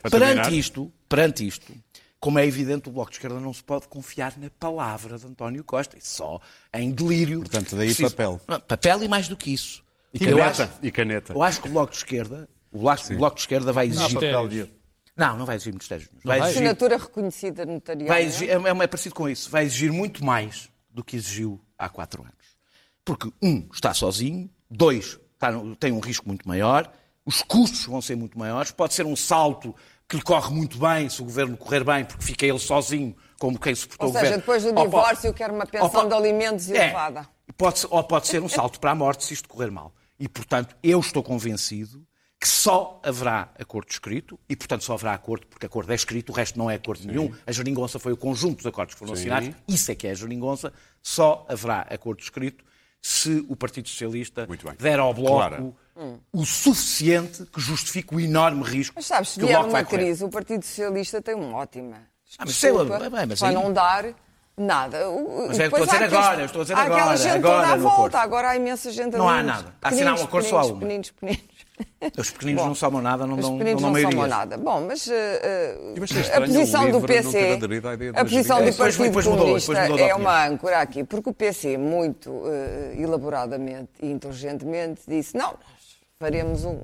Perante isto, perante isto, como é evidente, o Bloco de Esquerda não se pode confiar na palavra de António Costa, e só em delírio. Portanto, daí papel. Não, papel e mais do que isso. E Eu caneta. acho- E caneta. Eu acho que o Bloco de Esquerda, o Bloco, o Bloco de Esquerda vai exigir. Mistérios. Não, não vai exigir mistérios. Vai vai? exigir, Assinatura reconhecida notarial. vai é? exigir, é, é, é parecido com isso. Vai exigir muito mais do que exigiu há quatro anos. Porque, um, está sozinho. Dois, está no- tem um risco muito maior. Os custos vão ser muito maiores. Pode ser um salto que lhe corre muito bem, se o governo correr bem, porque fica ele sozinho, como quem suportou Ou o seja, governo. depois do Ou pode- divórcio, quer uma ou pensão pode- de alimentos É. elevada. Pode ser- ou pode ser um salto para a morte se isto correr mal. E, portanto, eu estou convencido que só haverá acordo escrito, e, portanto, só haverá acordo, porque acordo é escrito, o resto não é acordo nenhum. A geringonça foi o conjunto dos acordos que foram assinados, isso é que é a geringonça. Só haverá acordo escrito se o Partido Socialista Muito bem. der ao Bloco Clara. o suficiente que justifique o enorme risco Mas sabes, se que o vier uma crise, o Partido Socialista tem uma ótima Ah, mas sei lá, desculpa bem, mas para aí- não dar nada. O- Mas é o que depois estou a dizer agora, estou a dizer há aquela agora, gente agora toda à no volta, acordo. agora há imensa gente Não há nada. Há assinar um acordo só há uma. pequeninos, pequeninos. Os pequeninos Bom, não somam nada, não Os dão, não pequeninos dão não somam nada. Bom, mas uh, mas é a posição do não PC, a posição do Partido depois mudou, Comunista é uma âncora aqui, porque o PC, muito uh, elaboradamente e inteligentemente, disse, não, nós faremos um...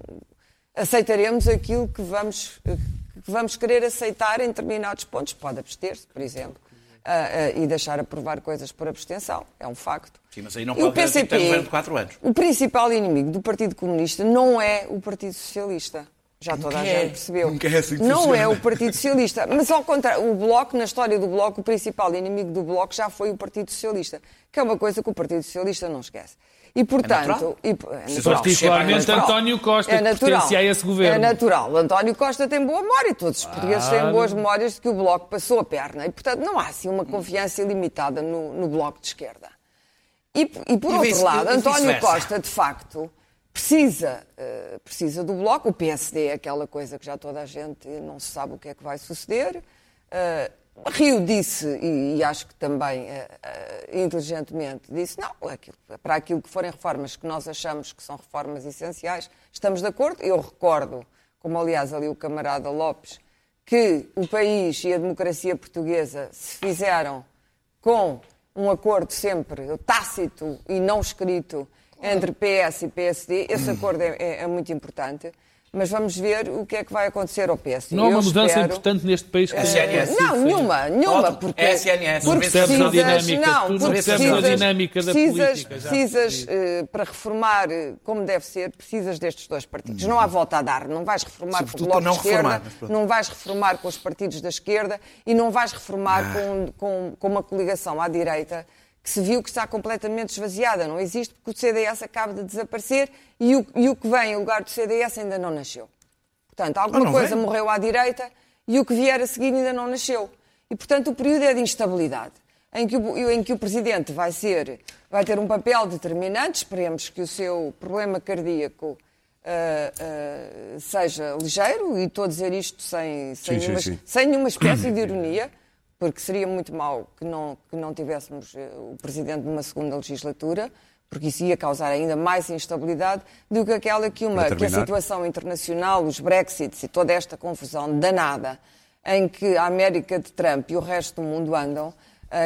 aceitaremos aquilo que vamos, que vamos querer aceitar em determinados pontos. Pode abster-se, por exemplo, ah, ah, e deixar aprovar coisas por abstenção. É um facto. Sim, mas aí não o pode haver PCP, governo de quatro anos. O principal inimigo do Partido Comunista não é o Partido Socialista. Já toda a é. gente percebeu. Nunca é assim que não funciona. é o Partido Socialista. Mas ao contrário, o Bloco, na história do Bloco, o principal inimigo do Bloco já foi o Partido Socialista. Que é uma coisa que o Partido Socialista não esquece. E, portanto, natural. e, é natural. Particularmente É. António Costa, É que natural. pertencia a esse governo. É natural. António Costa tem boa memória, todos os portugueses têm boas memórias de que o Bloco passou a perna. E, portanto, não há assim uma confiança ilimitada no, no Bloco de esquerda. E, e por E outro vice- lado, António. Costa, de facto, precisa, eh, precisa do Bloco. O PSD é aquela coisa que já toda a gente não se sabe o que é que vai suceder. Eh, Rio disse, e, e acho que também uh, uh, inteligentemente disse, não, aquilo, para aquilo que forem reformas que nós achamos que são reformas essenciais, estamos de acordo. Eu recordo, como aliás ali o camarada Lopes, que o país e a democracia portuguesa se fizeram com um acordo sempre tácito e não escrito entre PS e PSD. Esse acordo é, é, é muito importante mas vamos ver o que é que vai acontecer ao PS. Não há uma mudança espero... importante neste país que SNS. Não, nenhuma, nenhuma, porque, SNS. porque precisas, a dinâmica, não, porque precisas, a dinâmica da precisas, política. Precisas, uh, para reformar uh, como deve ser, precisas destes dois partidos. Não há volta a dar, não vais reformar com o Bloco de Esquerda, não vais reformar com os partidos da esquerda e não vais reformar ah. com, com, com uma coligação à direita que se viu que está completamente esvaziada. Não existe porque o CDS acaba de desaparecer e o, e o que vem em lugar do CDS ainda não nasceu. Portanto, alguma coisa vem. morreu à direita e o que vier a seguir ainda não nasceu. E, portanto, o período é de instabilidade, em que o, em que o Presidente vai, ser, vai ter um papel determinante. Esperemos que o seu problema cardíaco uh, uh, seja ligeiro, e estou a dizer isto sem, sem, sim, nenhuma, sim, sim. sem nenhuma espécie de ironia porque seria muito mau que não, que não tivéssemos eh, o Presidente numa segunda legislatura, porque isso ia causar ainda mais instabilidade do que aquela que, uma, que a situação internacional, os Brexits e toda esta confusão danada em que a América de Trump e o resto do mundo andam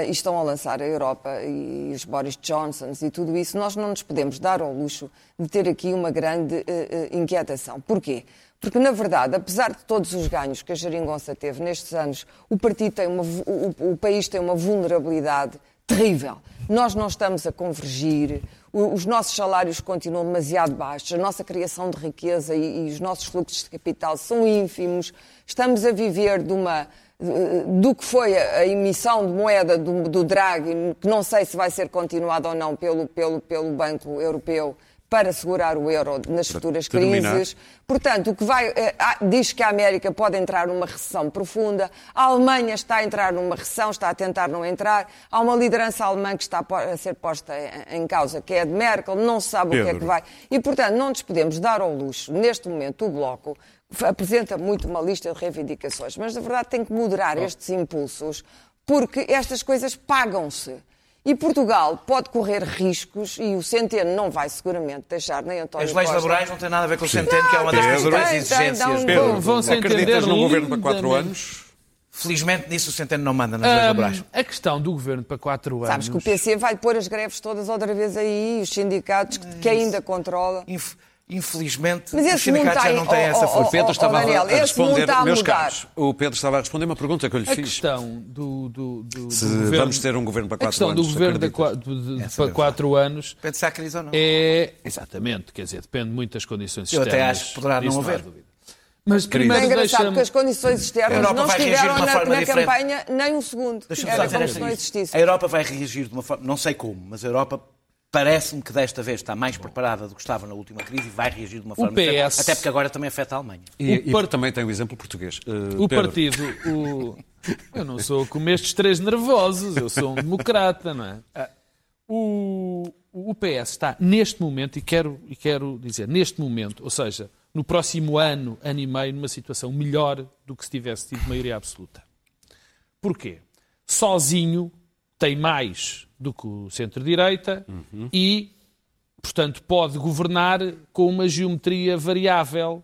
e estão a lançar a Europa e os Boris Johnsons e tudo isso, nós não nos podemos dar ao luxo de ter aqui uma grande uh, uh, inquietação. Porquê? Porque, na verdade, apesar de todos os ganhos que a Jeringonça teve nestes anos, o, partido tem uma, o, o país tem uma vulnerabilidade terrível. Nós não estamos a convergir, os nossos salários continuam demasiado baixos, a nossa criação de riqueza e, e os nossos fluxos de capital são ínfimos, estamos a viver de uma, do que foi a emissão de moeda do, do Draghi, que não sei se vai ser continuada ou não pelo, pelo, pelo Banco Europeu, para segurar o euro nas futuras crises. Portanto, o que vai, eh, diz que a América pode entrar numa recessão profunda, a Alemanha está a entrar numa recessão, está a tentar não entrar, há uma liderança alemã que está a ser posta em causa, que é a de Merkel, não se sabe Pedro. o que é que vai. E, portanto, não nos podemos dar ao luxo, neste momento, o Bloco apresenta muito uma lista de reivindicações, mas, na verdade, tem que moderar oh. estes impulsos, porque estas coisas pagam-se. E Portugal pode correr riscos e o Centeno não vai seguramente deixar nem António As leis Costa. laborais não têm nada a ver com o Centeno, que é uma das principais exigências. Pedro, vão se acreditas num governo para quatro anos? Felizmente nisso o Centeno não manda nas leis laborais. A questão do governo para quatro anos... Sabes que o PC vai pôr as greves todas outra vez aí, os sindicatos que ainda controla... Inf Infelizmente, Mas os sindicatos já não têm essa força. O Pedro estava Daniel, a responder, a meus caros, o Pedro estava a responder uma pergunta que eu lhe a fiz. questão do, do, do, Se do governo, vamos ter um governo para quatro anos. A questão anos, do governo de, de, para quatro anos. Depende se há crise ou não. É, exatamente, quer dizer, depende muito das condições eu externas. Eu até acho que poderá não haver. Mas primeiro é engraçado deixa... que as condições externas não estiveram na, na campanha nem um segundo. Deixa-me só dizer esta A Europa vai reagir de uma forma, não sei como, mas a Europa parece-me que desta vez está mais preparada do que estava na última crise e vai reagir de uma forma diferente, até porque agora também afeta a Alemanha. E, e par... também tem o exemplo português. Uh, o Pedro. partido, o... eu não sou como estes três nervosos, eu sou um democrata, não é? Ah, o, o PS está neste momento, e quero, e quero dizer, neste momento, ou seja, no próximo ano, ano e meio, numa situação melhor do que se tivesse tido maioria absoluta. Porquê? Sozinho tem mais do que o centro-direita uhum. e, portanto, pode governar com uma geometria variável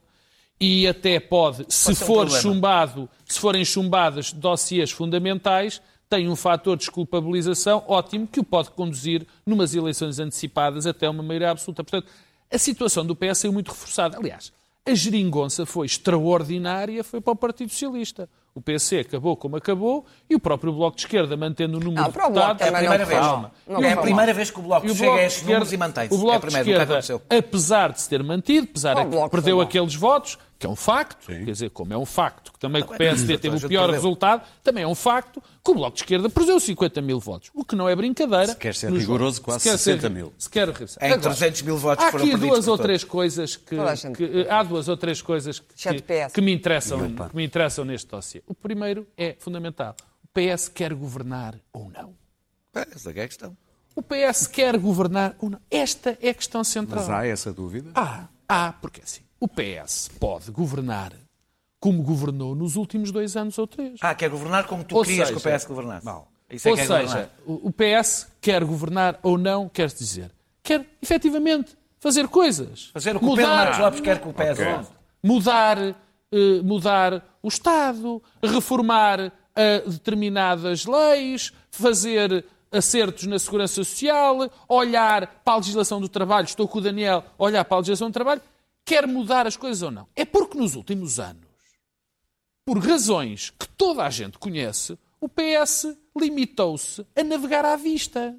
e até pode, se for um chumbado, se forem chumbadas dossiês fundamentais, tem um fator de desculpabilização ótimo que o pode conduzir numas eleições antecipadas até uma maioria absoluta. Portanto, a situação do PS é muito reforçada. Aliás, a geringonça foi extraordinária, foi para o Partido Socialista. O PC acabou como acabou e o próprio Bloco de Esquerda mantendo o número não, de deputados. É a primeira vez. Calma. Não, é a primeira vez que o Bloco chega a estes números e mantém-se. O Bloco é de Esquerda, apesar de se ter mantido, apesar de que perdeu aqueles votos, que é um facto, Sim. quer dizer, como é um facto que também que o PSD teve o pior resultado, também é um facto que o Bloco de Esquerda perdeu 50 mil votos, o que não é brincadeira. Se quer ser rigoroso, quase se 60 mil. Se quer Em Agora, 300 mil votos há aqui duas ou três coisas que, que, há duas ou três coisas que, que, que me interessam, que me interessam neste dossiê. O primeiro é fundamental. O PS quer governar ou não? Essa é a questão. O PS quer governar ou não? Esta é a questão central. Mas há essa dúvida? Há, há, porque assim, o PS pode governar como governou nos últimos dois anos ou três. Ah, quer governar como tu Ou querias seja, que o PS governasse. Isso é ou que é seja, governar. o PS quer governar ou não, quer dizer, quer efetivamente fazer coisas. Fazer o que o Pedro mudar, Marcos Lopes quer que o PS faça. mudar, eh, mudar o Estado, reformar eh, determinadas leis, fazer acertos na segurança social, olhar para a legislação do trabalho, estou com o Daniel, olhar para a legislação do trabalho, quer mudar as coisas ou não. É porque nos últimos anos, por razões que toda a gente conhece, o PS limitou-se a navegar à vista.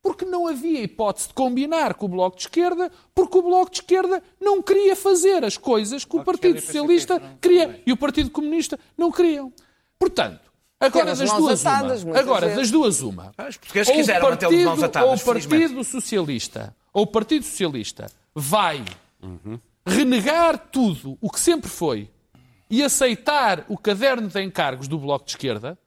Porque não havia hipótese de combinar com o Bloco de Esquerda, porque o Bloco de Esquerda não queria fazer as coisas que o Partido Socialista queria e o Partido Comunista não queriam. Portanto, agora das duas atadas, uma. Agora vezes. das duas uma. Ah, os portugueses Ou o partido- atadas, Ou o. Partido Socialista, ou o Partido Socialista vai renegar tudo o que sempre foi e aceitar o caderno de encargos do Bloco de Esquerda,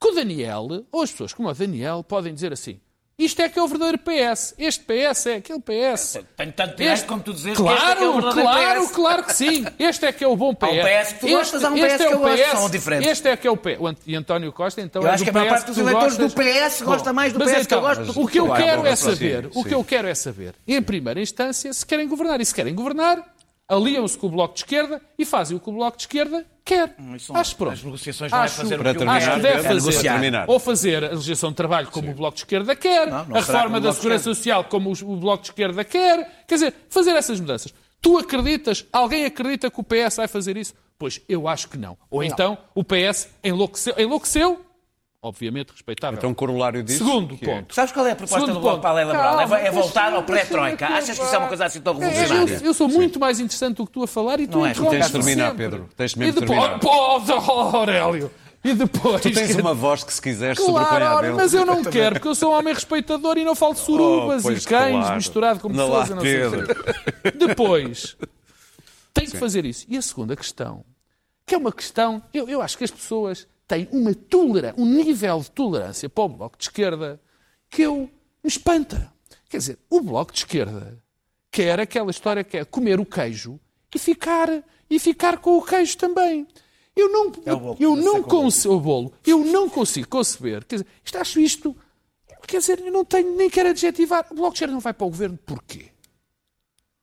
que o Daniel, ou as pessoas como o Daniel, podem dizer assim: isto é que é o verdadeiro PS, este PS é aquele PS. Tenho tanto direito Este- como tu dizes claro, que este é que é o verdadeiro claro, PS. claro que sim. Este é que é o bom PS. Há um PS que tu gostas, há um PS este que é eu o PS, são diferentes. Este é que é o PS. O E António Costa, então, Eu é acho do que a maior PS parte dos eleitores do. PS gosta mais do Mas PS que eu então, gosto. O que eu quero é sim, saber, o sim. que eu quero é saber, em primeira instância, se querem governar. E se querem governar, aliam-se com o Bloco de Esquerda e fazem o que o Bloco de Esquerda quer. isso Acho pronto. as negociações não é Acho- fazer o Para terminar, Acho que deve fazer. terminar. Ou fazer a legislação de trabalho como o Bloco de Esquerda quer, Não, não a reforma da segurança social como o Bloco de Esquerda quer. Quer dizer, fazer essas mudanças. Tu acreditas? Alguém acredita que o PS vai fazer isso? Pois eu acho que não. Ou então o PS enlouqueceu, enlouqueceu obviamente respeitável. Então, corolário disso. Segundo que é- ponto. Sabes qual é a proposta Segundo do Bloco ponto. para a lei laboral? É- Calma, é voltar ao pré-troika. Achas que isso é uma coisa assim tão É, revolucionária? Eu, eu sou muito mais interessante do que tu a falar e tu Não é, interrompes tens de terminar, sempre. Pedro. Tens de e mesmo depois, terminar. Pô, oh, Aurélio. E depois... Tu tens uma voz que, se quiseres, sobrepõe Claro, à ora, dele. mas eu não quero, porque eu sou um homem respeitador e não falo de surubas Oh, e cães claro. misturado com pessoas lá, não sei o Pedro. Depois, tem que fazer isso. E a segunda questão, que é uma questão, eu, eu acho que as pessoas têm uma tolerância, um nível de tolerância para o Bloco de Esquerda que eu me espanta. Quer dizer, o Bloco de Esquerda quer aquela história que é comer o queijo e ficar, e ficar com o queijo também. Eu não, É bolo, eu não consigo, o bolo, eu não consigo conceber, quer dizer, isto, acho isto, quer dizer, eu não tenho, nem quero adjetivar, o Bloco de Esquerda não vai para o governo, porquê?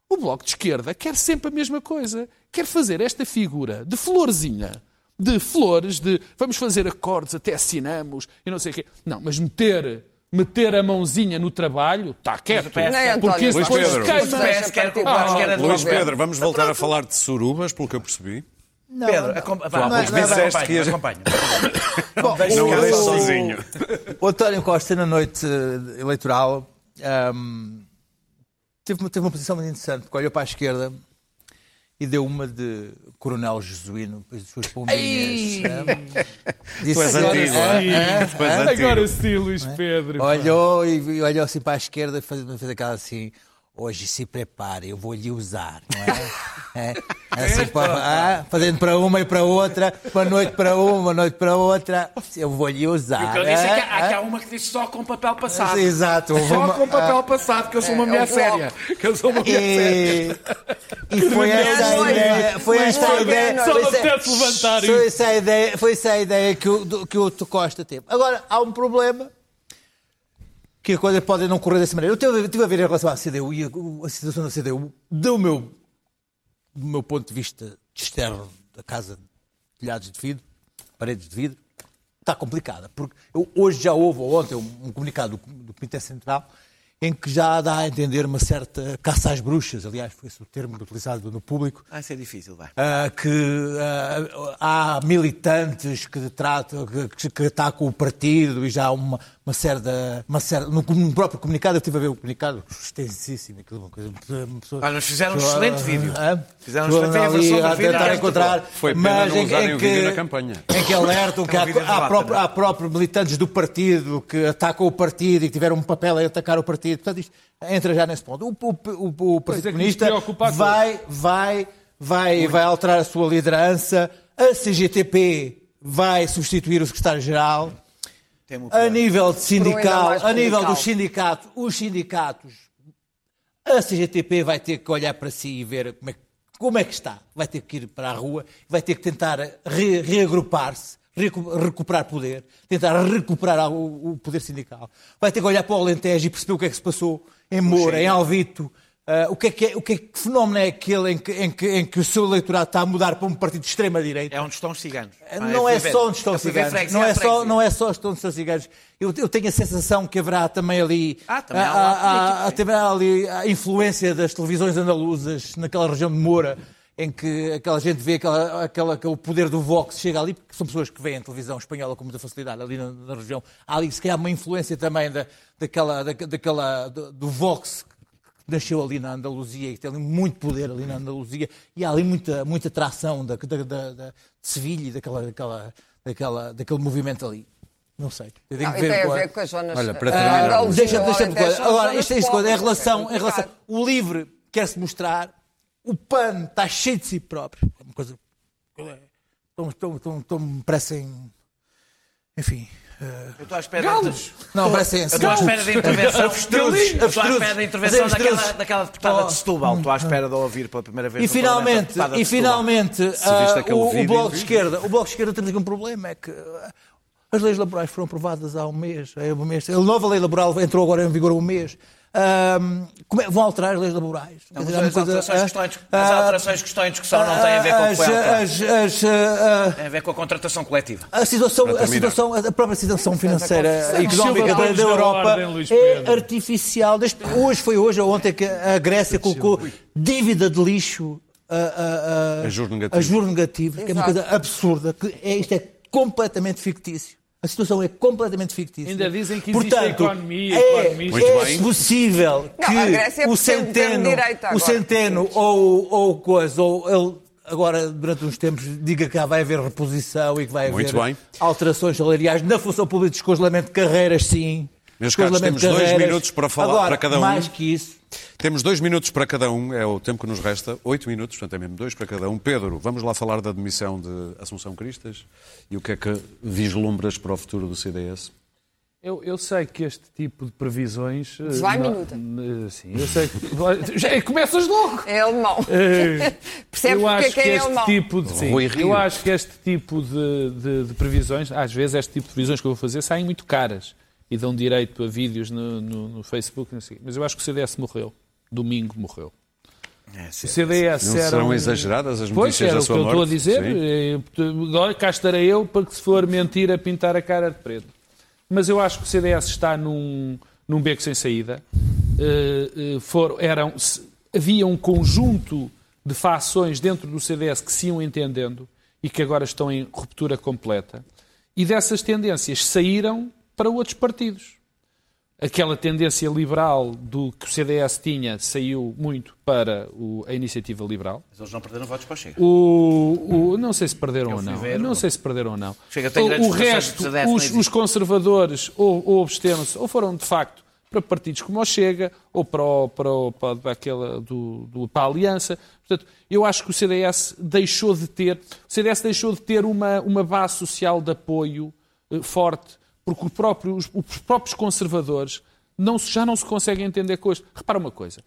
O Bloco de Esquerda quer sempre a mesma coisa. Quer fazer esta figura de florzinha, de flores, de vamos fazer acordos, até assinamos e não sei o quê. Não, mas meter, meter a mãozinha no trabalho, está quieto. Nem António Porque isso Luís depois Pedro. PS quer Esquerda Luís. Pedro, vamos voltar a falar de surubas, pelo que eu percebi. Pedro, vá, não, não, que acompanho. Bom, Não o- deixes sozinho. O António Costa, na noite eh, eleitoral, ahm, teve, uma- teve uma posição muito interessante, porque olhou para a esquerda e deu uma de coronel jesuíno, depois das suas pombinhas. disse, Tu és agora- antigo, ah, é? ah, ah. Agora sim, Luís Pedro. Olhou e olhou assim para a esquerda e fez, fez aquela assim. Hoje se prepare, eu vou lhe usar, não é? É, assim, para- ah, fazendo para uma e para outra, uma noite para uma, uma noite para outra, eu vou lhe usar. O que eu disse é que ah, há, há ah. uma que disse só com papel passado. Exato. Só uma- com papel passado, que eu sou uma mulher séria. Que eu sou uma mulher séria. E, e foi essa a ideia, foi esta a ideia, só essa- apetece levantar foi isso. essa a ideia, foi essa a ideia que o, que o. Costa teve. Agora, há um problema que a coisa pode não correr dessa maneira. Eu estive, a ver em relação à CDU e a, a situação da CDU, do meu, do meu ponto de vista externo da casa de telhados de vidro, paredes de vidro, está complicada. Porque eu- hoje já houve, ou ontem, um, comunicado do, do Comitê Central em que já dá a entender uma certa caça às bruxas, aliás, foi esse o termo utilizado no público, Vai ser difícil, vai. ah, que ah, há militantes que tratam, que, que atacam o partido e já há uma, uma certa. Uma certa no, no próprio comunicado, eu estive a ver o comunicado extensíssimo, aquilo, uma coisa. Uma pessoa, Ah, mas fizeram um excelente vídeo. ah, Fizeram um excelente- a vídeo tentar encontrar. Foi pena mas não em, usarem em o que, vídeo na campanha. Em que alertam que É há, há, próprio, é? há próprios militantes do partido que atacam o partido e que tiveram um papel a atacar o partido. Portanto, isto entra já nesse ponto. O, o, o, o Partido é nos Comunista a vai, vai, vai, vai alterar a sua liderança. A CGTP vai substituir o secretário-geral. A nível de sindical, a nível dos sindicatos, os sindicatos, a CGTP vai ter que olhar para si e ver como é que como é que está? Vai ter que ir para a rua, vai ter que tentar re- reagrupar-se, recu- recuperar poder, tentar recuperar o, o poder sindical. Vai ter que olhar para o Alentejo e perceber o que é que se passou em Moura, em Alvito. Ah, o que é que, é, o que, é, que fenómeno é aquele em que, em, que, em que o seu eleitorado está a mudar para um partido de extrema-direita? É onde estão os ciganos. Não é só onde estão os ciganos. Não a é, só, não é só onde estão os ciganos. Eu, eu tenho a sensação que haverá também ali, Ah, também há um lado a, sim. haverá ali a influência das televisões andaluzas naquela região de Moura, em que aquela gente vê aquela, aquela, que o poder do Vox chega ali, porque são pessoas que veem a televisão espanhola com muita facilidade ali na, na região. Há ali, se calhar, uma influência também da, daquela, da, daquela, do, do Vox nasceu ali na Andaluzia e que tem ali muito poder ali na Andaluzia e há ali muita, muita tração da, da, da, da- de Sevilha e daquela, daquela, daquela, daquele movimento ali. Não sei. Eu tenho Não, que e tem a ver com as zonas. Olha, para terminar, Andaluzia, Deixa, deixa Alentejo, coisa. Agora, isto é isto. Em relação, é em relação. O livre quer-se mostrar, o PAN está cheio de si próprio. É uma coisa. Estão, estão, estão, estão, me parecem. Enfim. Eu estou à espera Galos! não, parecem. Eu estou à espera da intervenção. Avestruzes, Eu estou à espera da intervenção Mas daquela, daquela deputada Oh. de Setúbal. Estou à espera de ouvir pela primeira vez. E finalmente, de e finalmente aquele o, o Bloco de Esquerda, o Bloco de Esquerda temos aqui um problema, é que ah, as leis laborais foram aprovadas há um mês, há um mês. A nova lei laboral entrou agora em vigor há um mês. Como é- vão alterar as leis laborais? Não, dizer, as coisa- alterações, que estão em, ah, as alterações que estão em discussão não têm a ver com as, as, as, ah, Tem a ver com a contratação coletiva. a situação, a, situação, a própria situação financeira e Silva económica da, da Europa é artificial. Desde- Hoje foi hoje ou ontem que a Grécia colocou dívida de lixo a, a, a, A juros negativos. a juros negativos, que é uma coisa absurda. Que é, isto é completamente fictício. A situação é completamente fictícia. Ainda dizem que existe Portanto, a economia, é, é possível Não, que a Grécia o centeno, o centeno ou, ou coisa, ou ele agora durante uns tempos diga que vai haver reposição e que vai Muito haver bem. alterações salariais na função pública, descongelamento de carreiras, sim. Meus caros, temos dois carreiras. minutos para falar Agora, para cada um. Mais que isso, Temos dois minutos para cada um, é o tempo que nos resta. Oito minutos, portanto é mesmo dois para cada um. Pedro, vamos lá falar da demissão de Assunção Cristas e o que é que vislumbras para o futuro do CDS? Eu, eu sei que este tipo de previsões. eh, Vai não- minuta. eh, Sim, eu sei que. Já, começas logo! É alemão. Eh, Percebe eu porque acho é que que é este alemão. tipo de sim, eu acho que este tipo de, de- de previsões, às vezes este tipo de previsões que eu vou fazer saem muito caras e dão direito a vídeos no, no- no Facebook, mas eu acho que o CDS morreu. Domingo morreu. O CDS Não era serão exageradas as Pois, notícias era da o que sua eu morte? estou a dizer. Sim. Eh, cá estarei eu para que se for mentira pintar a cara de preto. Mas eu acho que o CDS está num, num beco sem saída. Eh, eh, foram, eram, havia um conjunto de fações dentro do CDS que se iam entendendo e que agora estão em ruptura completa. E dessas tendências saíram para outros partidos aquela tendência liberal do que o CDS tinha saiu muito para o- a iniciativa liberal. Mas eles não perderam votos para o Chega. O, o- não sei se perderam ou não. ver, não sei se perderam ou não. Chega, o, o resto, os, os conservadores ou, ou absteram-se ou foram de facto para partidos como o Chega ou para, o- para, o- para, para aquela do, do- para a Aliança. Portanto, eu acho que o CDS deixou de ter, o CDS deixou de ter uma, uma base social de apoio eh, forte, porque o próprio- os, os próprios conservadores não se- já não se conseguem entender com isto. Repara uma coisa.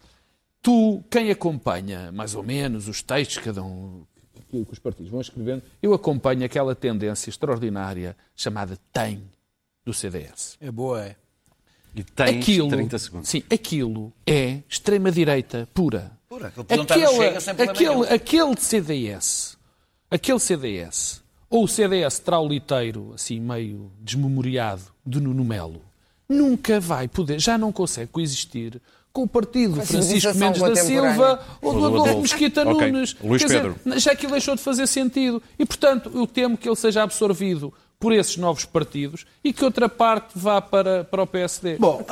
Tu, quem acompanha mais ou menos os textos que cada um que os partidos vão escrevendo, eu acompanho aquela tendência extraordinária chamada TEM do CDS. é boa, é. E tens aquilo, 30 segundos. Sim, aquilo é extrema-direita pura. Pura, Aquele, aquele, aquele CDS, aquele CDS, ou o CDS trauliteiro, assim meio desmemoriado, de Nuno Melo, nunca vai poder, já não consegue coexistir com o partido a de Francisco Mendes da. Silva ou do do Adolfo. Mesquita Ok. Nunes. Luís Quer Pedro. dizer, já aquilo deixou de fazer sentido. E, portanto, eu temo que ele seja absorvido por esses novos partidos e que outra parte vá para, para o PSD. Bom,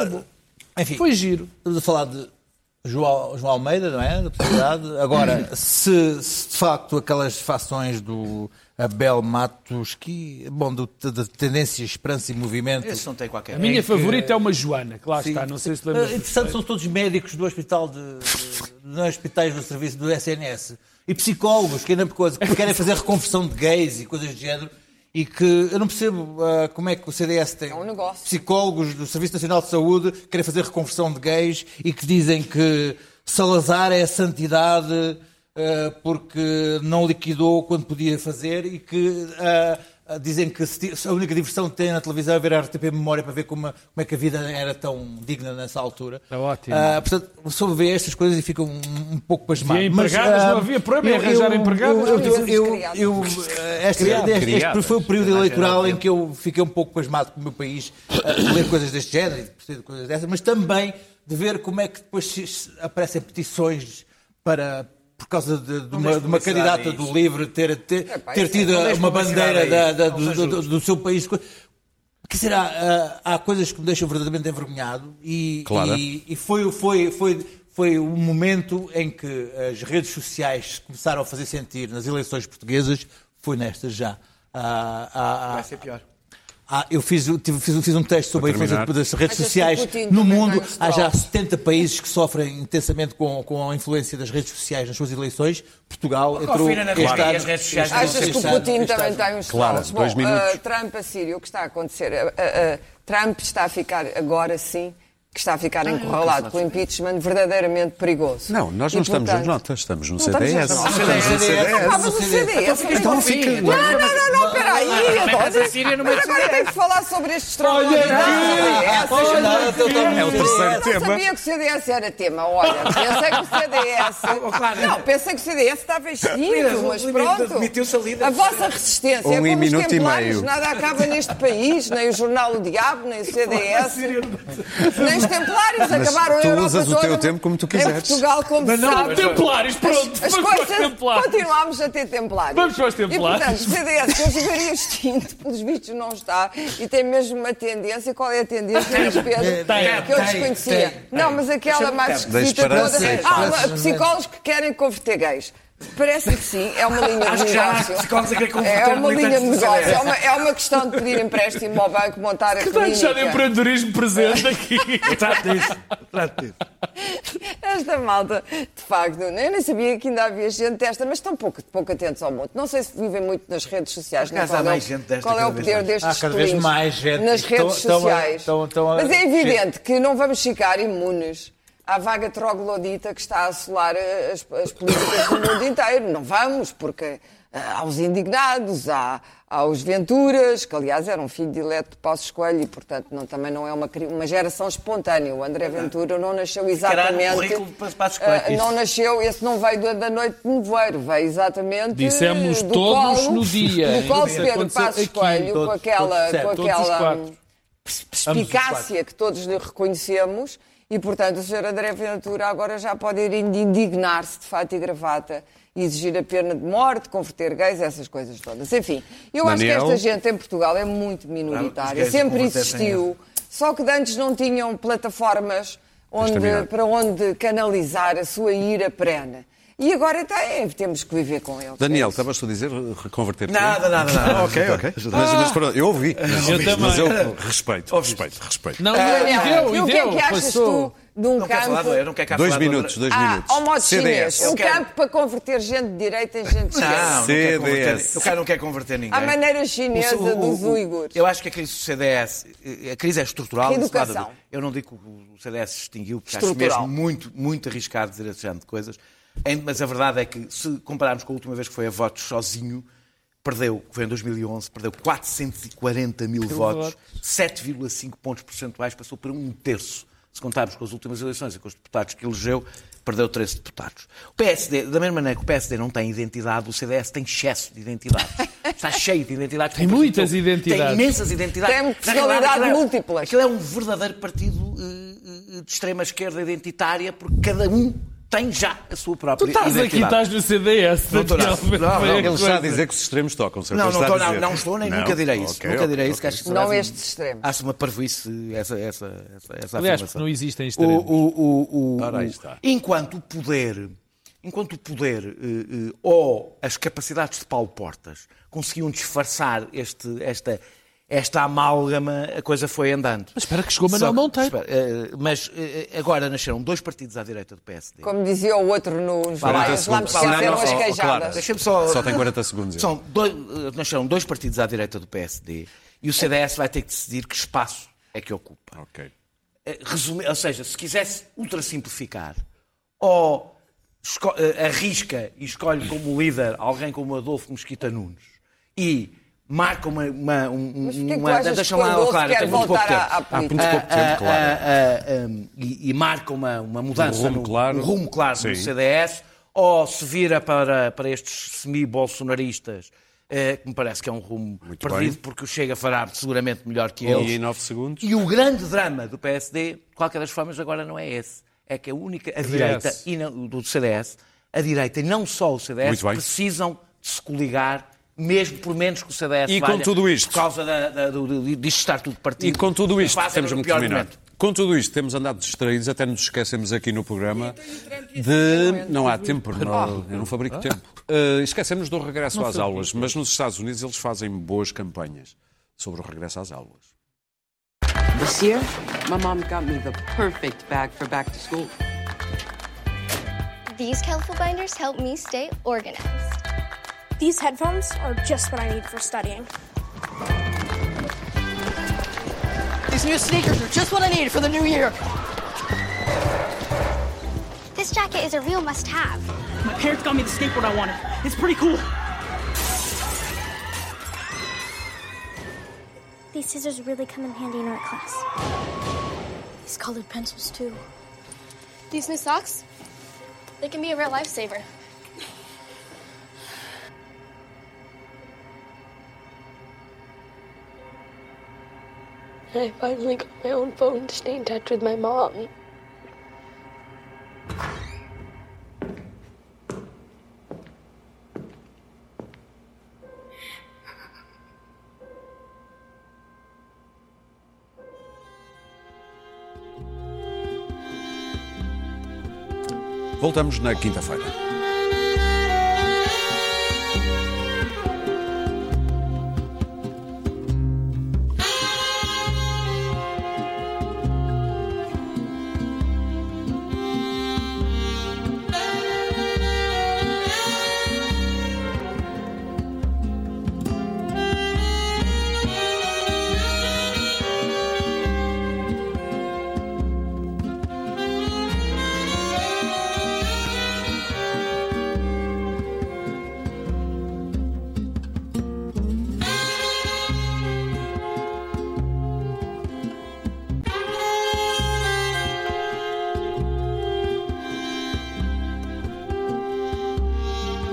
enfim, Foi giro. estamos a falar de João, João Almeida, não é? Da possibilidade. Agora, se, se de facto aquelas fações do Abel Matos, que, bom, do, da tendência, esperança e movimento. Esse não tem qualquer. A minha que- favorita é uma Joana, que lá Sim. está, não sei se É lembra. interessante, são todos médicos do hospital de, de, nos hospitais do serviço do SNS e psicólogos que ainda por coisa, que querem fazer reconversão de gays e coisas do género e que eu não percebo ah, como é que o CDS tem É um negócio. psicólogos do Serviço Nacional de Saúde que querem fazer reconversão de gays e que dizem que Salazar é a santidade ah, porque não liquidou quando podia fazer e que eh, eh, dizem que a única diversão que tem na televisão é ver a RTP Memória para ver como, como é que a vida era tão digna nessa altura. É ótimo. Ah, portanto, pessoa vê estas coisas e fica um, um pouco pasmado. E empregadas, não havia problema em arranjar empregadas. Eu, eu, eu, eu, eh, este, este- este foi o período eleitoral em que eu fiquei um pouco pasmado com o meu país a ler coisas deste género e de perceber coisas dessas, mas também de ver como é que depois aparecem petições para por causa de, de uma, de uma candidata do LIVRE ter, ter, Epá, ter é- tido deixes uma bandeira da- da- do, do- do seu país. Quer dizer, há, há- há coisas que me deixam verdadeiramente envergonhado e, Claro. e, e foi, foi, foi, foi o momento em que as redes sociais começaram a fazer sentir nas eleições portuguesas, foi nestas já. Ah, ah, ah, Vai ser pior. Ah, eu fiz, tive- fiz, fiz um texto sobre a influência das redes Achas sociais no mundo. Há já troll? 70 países que sofrem intensamente com, com a influência das redes sociais nas suas eleições. Portugal entrou Confina na este Claro. E as redes sociais Achas que o Putin também tem uns Claro, dois Bom, minutos. ah, Trump a Síria, o que está a acontecer? Ah, ah, ah, Trump está a ficar agora sim, que está a ficar encurralado com o impeachment verdadeiramente perigoso. Não, nós E, não estamos nas portanto, notas, estamos no Não estamos CDS. Estamos no CDS. Ah, mas o CDS. Então fica- Não, não, não, não, peraí. Mas agora CDS. tenho que falar sobre estes trolls. Olha! CDS, então estamos É o terceiro eu não tema. sabia que o CDS era tema. Olha, pensei que o CDS. Não, pensei que o CDS estava extinto, mas pronto. A vossa resistência Um é como minuto os e templários. meio. Nada acaba neste país, nem o Jornal O Diabo, nem o CDS. Nem os templários Mas acabaram a tu Europa usas o toda teu tempo como tu Em quiseres. Portugal, como sabes. Templários, pronto. As os coisas templários. continuamos a ter templários. Vamos para os templários. E, portanto, o CDS, que eu jogaria extinto, pelos vistos não está, e tem mesmo uma tendência. Qual é a tendência, Luís Pedro? Tem, que eu tem, desconhecia. tem, não, mas aquela mais esquisita toda. uma- psicólogos que querem converter gays. Parece que sim, é uma linha Acho de que negócio. a querer converter É uma linha de negócio. É uma, é uma questão de pedir empréstimo ao banco, montar a Que está já de clínica. empreendedorismo presente aqui. Trate disso. Trate disso. Esta malta, de facto, eu nem sabia que ainda havia gente desta, mas estão pouco, pouco atentos ao mundo. Não sei se vivem muito nas redes sociais. Não há qual é o- mais gente desta Qual é o poder destes Há cada vez mais gente nas que redes estão a- sociais. estão- estão a- Mas é evidente que não vamos ficar imunes à vaga troglodita que está a assolar eh, as, as políticas do mundo inteiro. Não vamos, porque há os indignados, há, há os Venturas, que aliás era um filho dileto de Passos Coelho e, portanto, não, também não é uma, uma geração espontânea. O André Ventura não nasceu exatamente... Coelho, isso. não nasceu, esse não veio da, da noite de nevoeiro, veio exatamente Dissemos do todos colo, no dia. do colo de Isso Pedro Passos aqui, Coelho, com aquela, todos, certo, com aquela perspicácia que todos lhe reconhecemos e, portanto, o Sr. André Ventura agora já pode ir indignar-se de fato e gravata e exigir a pena de morte, converter gays, essas coisas todas. Enfim, eu acho que Daniel? esta gente em Portugal é muito minoritária, sempre existiu, só que antes não tinham plataformas onde, para onde canalizar a sua ira perene. E agora está, é, temos que viver com eles. Daniel, É estavas tu a dizer reconverter Nada, nada, nada. Ok, ok. Mas, mas pronto, eu ouvi. Eu também. Mas eu respeito, respeito, respeito. Não, Daniel, e deu, e e o que é que achas Passou. tu de um Não campo... falar, eu não quero cá Dois minutos, dois Ah, minutos. ao modo chinês. CDS. Um quero- campo para converter gente de direita em gente de Não, esquerda. CDS. eu quero, não quero converter ninguém. À maneira chinesa O- o- dos o- uigures. Eu acho que a crise do CDS, a crise é estrutural. Educação. ver. Eu não digo que o CDS se extinguiu, porque acho Estrutural. mesmo muito, muito arriscado dizer esse género de coisas. Em- Mas a verdade é que, se compararmos com a última vez que foi a votos sozinho, perdeu, que foi em 2011, perdeu 440 mil votos, 7,5 pontos percentuais, passou por um terço. Se contarmos com as últimas eleições e com os deputados que elegeu, perdeu 13 deputados. O PSD, da mesma maneira que o PSD não tem identidade, o CDS tem excesso de identidades. Está cheio de identidades. Tem muitas identidades. Tem imensas identidades. Tem Na personalidade aquilo é- múltiplas. Aquilo é um verdadeiro partido eh, eh, de extrema esquerda identitária, porque cada um tem já a sua própria Tu estás aqui, estás no CDS. Não. Não, Ele está a dizer que os extremos tocam. Não, não estou, não, não estou, nem Não? nunca direi isso. Nunca direi isso, que acho que Não estes extremos. Acho uma parvoíce essa, essa, essa, essa Aliás, afirmação. não existem extremos. o, o, o, Ora, aí o- está. enquanto o poder, enquanto o poder eh, eh, ou as capacidades de Paulo Portas conseguiam disfarçar este, esta, esta amálgama, a coisa foi andando. Mas espera que chegou Manuel Monteiro. espera, eh, mas eh, agora nasceram dois partidos à direita do PSD. Como dizia o outro nos Vá lá, me esqueceram as oh. Deixa-me só. Só tem 40 segundos. São dois, eh, nasceram dois partidos à direita do PSD e o CDS vai ter que decidir que espaço é que ocupa. Ok. Resumi- ou seja, se quisesse ultrasimplificar, ou esco- eh, arrisca e escolhe como líder alguém como Adolfo Mesquita Nunes e marca uma. uma, um- Mas porquê que tu uma deixa que lá, claro, muito pouco voltar à- tempo. à Há muito política? pouco tempo, claro. Ah, ah, ah, e, e marca uma, uma mudança Um rumo no claro. um rumo claro no Sim. CDS, ou se vira para, para estes semi-bolsonaristas, eh, que me parece que é um rumo Muito perdido, bem. porque o Chega fará seguramente melhor que eles. E em 9 segundos. E o grande drama do PSD, de qualquer das formas, agora não é esse. É que a única, a direita e não- do CDS, a direita e não só o CDS, Muito precisam de se coligar, mesmo por menos que o CDS E com valha, tudo isto- Por causa da, da, do, do, disto estar tudo partido. E com tudo isto, temos muito terminar. momento. Com tudo isto, temos andado distraídos, até nos esquecemos aqui no programa de. Não há tempo, não, eu não fabrico tempo. Uh, esquecemos do regresso às aulas, mas nos Estados Unidos eles fazem boas campanhas sobre o regresso às aulas. This year, my mom got me the perfect bag for back to school. These colorful binders help me stay organized. These headphones are just what I need for studying. These new sneakers are just what I need for the new year. This jacket is a real must have. My parents got me the skateboard I wanted. It's pretty cool. These scissors really come in handy in art class. These colored pencils, too. These new socks, they can be a real lifesaver. I finally got my own phone to stay in touch with my mom. Voltamos na quinta-feira.